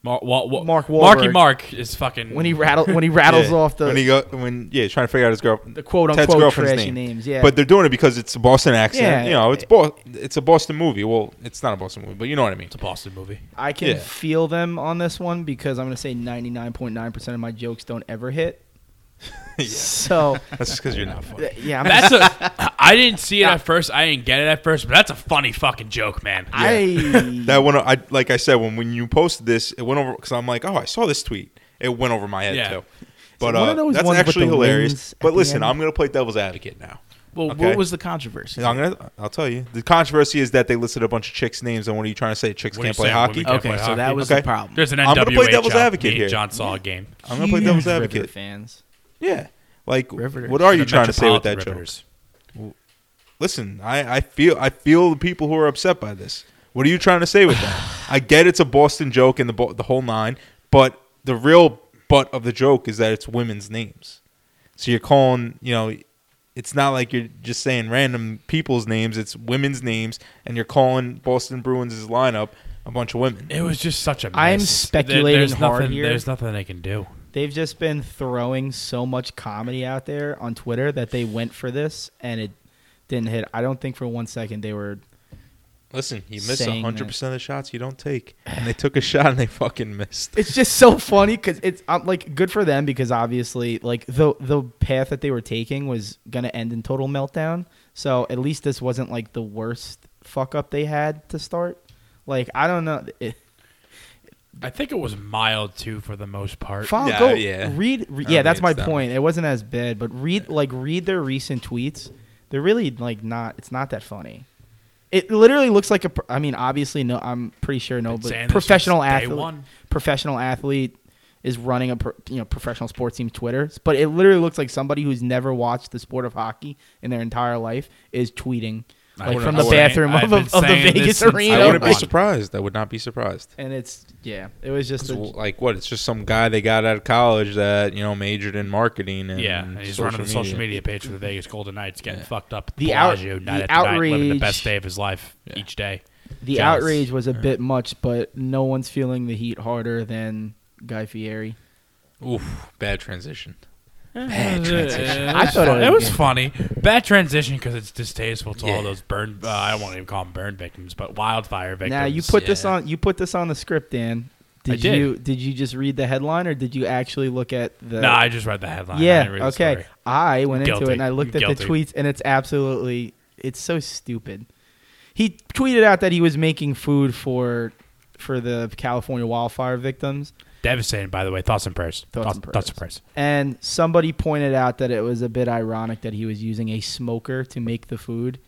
Mar- Wa- Wa- Mark Marky Mark is fucking when he rattle when he rattles Yeah. off the when he go when yeah, he's trying to figure out his girl. the quote Ted's unquote girlfriend's trashy name. names. Yeah, But they're doing it because it's a Boston accent. Yeah. You know, it's Bo- it's a Boston movie. Well, it's not a Boston movie, but you know what I mean. It's a Boston movie. I can Yeah. feel them on this one because I'm going to say 99.9% of my jokes don't ever hit. <laughs> yeah. So, That's just because you're not funny. yeah, I'm That's a. <laughs> I didn't see it at first. I didn't get it at first, but that's a funny fucking joke, man. I <laughs> That went. I like I said when when you posted this, it went over because I'm like, oh, I saw this tweet. It went over my head Yeah. too. But one uh, those that's ones with actually the hilarious. at But the listen, end? I'm gonna play devil's advocate now. Well, Okay. what was the controversy? I'm gonna. I'll tell you. The controversy is that they listed a bunch of chicks' names, and what are you trying to say? Chicks What are you can't play saying, hockey. women can't Okay, play so that was Okay. the problem. There's an I'm gonna play devil's advocate Me and here. John saw a game. I'm gonna play devil's River advocate. fans. Yeah. Like, Riveters. what are you The trying to say with that Metropolitan joke? Listen, I, I feel I feel the people who are upset by this. What are you trying to say with that? <sighs> I get it's a Boston joke and the the whole nine, but the real butt of the joke is that it's women's names. So you're calling, you know, it's not like you're just saying random people's names. It's women's names, and you're calling Boston Bruins' lineup a bunch of women. It was just such a. I'm miss. speculating there's hard nothing, here. There's nothing they can do. They've just been throwing so much comedy out there on Twitter that they went for this and it didn't hit. I don't think for one second they were. Listen, you miss hundred percent of the shots you don't take, and they took a shot and they fucking missed. It's just so funny because it's um, like good for them because obviously like the the path that they were taking was gonna end in total meltdown. So at least this wasn't like the worst fuck up they had to start. Like I don't know. It, I think it was mild too for the most part. Fine, Yeah, go yeah. read. re- yeah, that's my it's that point. It wasn't as bad, but read like read their recent tweets. They're really like not. It's not that funny. It literally looks like a. I mean, obviously, no. I'm pretty sure no, but professional athlete, one. professional athlete is running a you know professional sports team Twitter. But it literally looks like somebody who's never watched the sport of hockey in their entire life is tweeting I like from the bathroom I've of, of, of the Vegas arena. I wouldn't be surprised. I would not be surprised. and it's yeah, it was just a, like what? It's just some guy they got out of college that you know majored in marketing and Yeah, and he's social running the social media page for the Vegas Golden Knights, getting Yeah. fucked up. The The out- Bellagio, the night after night, living the best day of his life Yeah. each day. The Jealous. outrage was a Yeah. bit much, but no one's feeling the heat harder than Guy Fieri. Oof, bad transition. Bad transition. I thought it it was was funny. Bad transition because it's distasteful to Yeah. all those burn. Uh, I don't want to even call them burn victims, but wildfire victims. Now you put this yeah. on you put this on the script, Dan. I Did, did. you did you just read the headline or did you actually look at the? No, I just read the headline. I yeah. didn't read the Okay. story. I went into Guilty. it and I looked I'm at the tweets and it's absolutely it's so stupid. He tweeted out that he was making food for for the California wildfire victims, Devastating, by the way. Thoughts and prayers. Thoughts and Thoughts and prayers. And somebody pointed out that it was a bit ironic that he was using a smoker to make the food,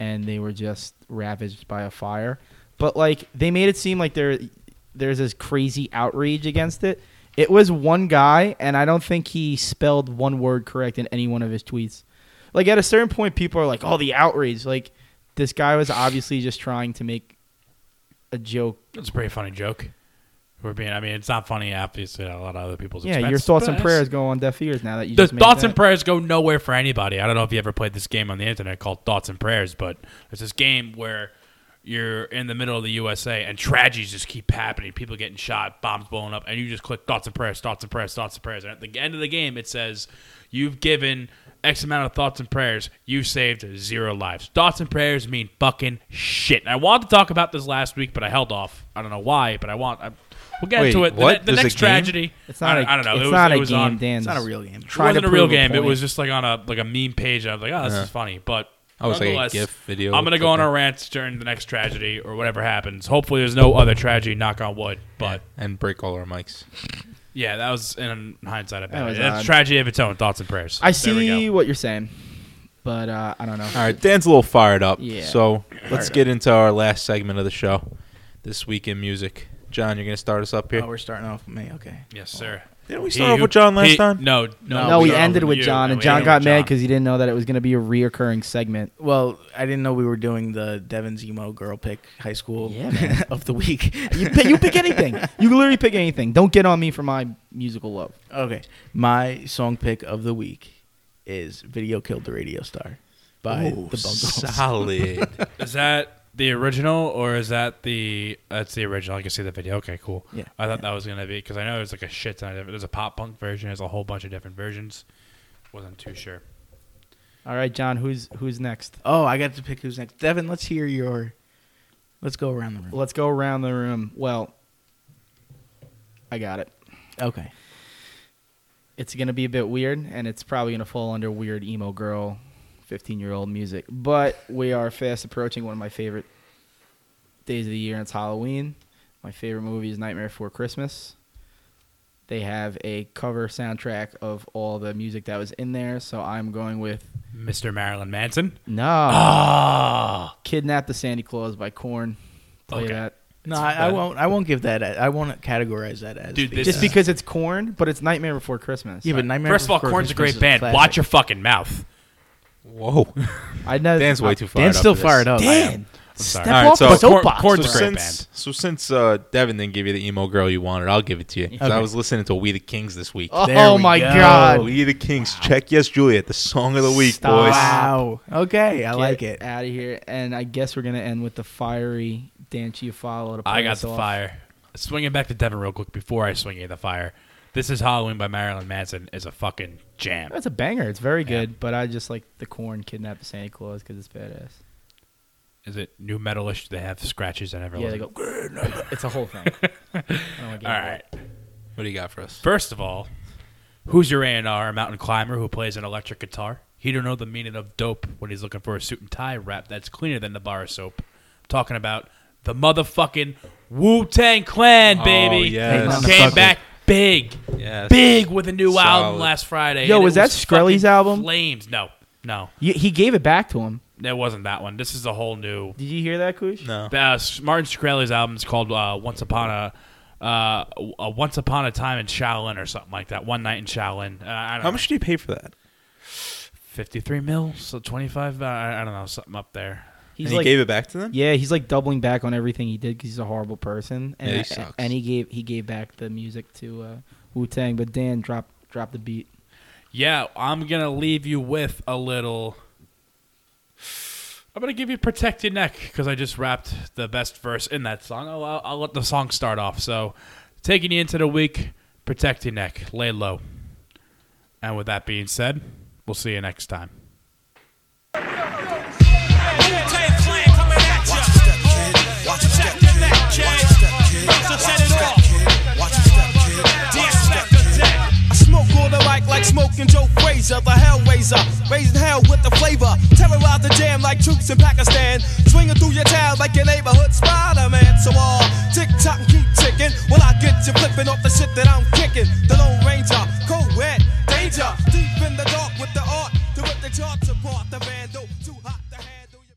and they were just ravaged by a fire. But like they made it seem like there, there's this crazy outrage against it. It was one guy, and I don't think he spelled one word correct in any one of his tweets. Like at a certain point, people are like, "Oh, the outrage!" Like this guy was obviously just trying to make a joke. It's a pretty funny joke. We're being. I mean, it's not funny. Obviously, a lot of other people's. Yeah, expense, your thoughts and prayers go on deaf ears now that you The thoughts and prayers go nowhere for anybody. I don't know if you ever played this game on the internet called Thoughts and Prayers, but it's this game where you're in the middle of the USA and tragedies just keep happening. People getting shot, bombs blowing up, and you just click thoughts and prayers, thoughts and prayers, thoughts and prayers. And at the end of the game, it says you've given X amount of thoughts and prayers. You've saved zero lives. Thoughts and prayers mean fucking shit. And I wanted to talk about this last week, but I held off. I don't know why, but I want. I, we'll get Wait, into it. The, what? ne- the There's a next game? tragedy. It's not I, a I don't know. It's it was, not it a was game, on, Dan. It's not a real game. it Trying to wasn't a real prove a game. It point. was just like on a like a meme page. I was like, oh, this Yeah. is funny. But I was like a nonetheless, GIF video. I'm gonna go on a rant during the next tragedy or whatever happens. Hopefully, there's no other tragedy. Knock on wood. But and break all our mics. yeah, that was in hindsight. I That bet was it's odd. a tragedy of its own. Thoughts and prayers. I There we see go. what you're saying, but uh, I don't know. All right, Dan's a little fired up. Yeah. So let's get into our last segment of the show. This week in music. John, you're gonna start us up here. Oh, we're starting off with me. Okay. Yes, sir. Didn't we He start off with John last he- time? No, no. No, we started ended with you, John, and we John ended got with mad John. because he didn't know that it was going to be a reoccurring segment. Well, I didn't know we were doing the Devon's emo girl pick high school Yeah, man. <laughs> of the week. You pick, you pick anything. You can literally pick anything. Don't get on me for my musical love. Okay, my song pick of the week is "Video Killed the Radio Star" by Ooh, the Buggles. solid. Is that the original or is that the? That's the original. I can see the video. Okay, cool. Yeah. I thought that was gonna be because I know there's like a shit ton of different. There's a pop punk version. There's a whole bunch of different versions. Wasn't too sure. All right, John, who's who's next? Oh, I got to pick who's next. Devin, let's hear your. Let's go around the room. Let's go around the room. Well, I got it. Okay. It's going to be a bit weird, and it's probably going to fall under weird emo girl, 15 year old music. But we are fast approaching one of my favorite days of the year, and it's Halloween. My favorite movie is Nightmare Before Christmas. They have a cover soundtrack of all the music that was in there, so I'm going with Mr. Marilyn Manson. No. Ah. Kidnap the Sandy Claws by Korn. Play Okay. that. No, I, I won't. I won't give that. a- I won't categorize that as. Dude, the, this Just is- because it's Korn, but it's Nightmare Before Christmas. Yeah, but Nightmare First of all, Before Korn's a Christmas great is band. classic. Watch your fucking mouth. Whoa. <laughs> I know. Dan's way too fired Dan's up still for this. fired up. Dan. Step All right, off so the Korn- soapbox. Korn's So great since band. so since uh, Devin didn't give you the emo girl you wanted, I'll give it to you. 'Cause I Okay. was listening to We the Kings this week. Oh, There we my go. God. We the Kings. Check yes, Juliet, the song of the week, Stop. boys. Wow. Okay, I like it. Out of here, and I guess we're gonna end with the fiery Dan Chiafalo. To play I got us the off. fire. Swinging back to Devin real quick before I swing you the fire. This is Halloween by Marilyn Manson is a fucking jam. That's a banger. It's very Yeah. good, but I just like the Korn Kidnap the Santa Claus because it's badass. Is it nu metalish? They have scratches I never Yeah, they go. <laughs> it's a whole thing. <laughs> I don't wanna get All into right. What do you got for us? First of all, who's your A&R mountain climber who plays an electric guitar? He don't know the meaning of dope when he's looking for a suit and tie rap that's cleaner than the bar of soap. talking about the motherfucking Wu Tang Clan, Oh, baby. yes. Came back big, Yes. big with a new Solid. album last Friday. Yo, and it was that fucking Shkreli's album? Flames? No, no, Y- He gave it back to him. it wasn't that one. This is a whole new. Did you hear that, Kush? No. Uh, Martin Shkreli's album is called uh, "Once Upon a." Uh, a Once Upon a Time in Shaolin or something like that. One night in Shaolin. Uh, I don't How know. much do you pay for that? 53 mil, so 25. Uh, I I don't know, something up there. He's and he like, gave it back to them? yeah, he's like doubling back on everything he did because he's a horrible person. And Yeah, he sucks. and he gave he gave back the music to uh, Wu Tang. But Dan dropped dropped the beat. Yeah, I'm gonna leave you with a little. I'm gonna give you "Protect Your Neck" because I just rapped the best verse in that song. I'll, I'll, I'll let the song start off. So, taking you into the week, protect your neck, lay low. And with that being said, we'll see you next time. like smoking Joe Frazier, the Hellraiser. Raising hell with the flavor. Terrorize the jam like troops in Pakistan. Swinging through your town like your neighborhood Spider Man. So all uh, tick tock and keep ticking. Well, I get you flipping off the shit that I'm kicking. The Lone Ranger, co ed, danger. Deep in the dark with the art to rip the charts apart. The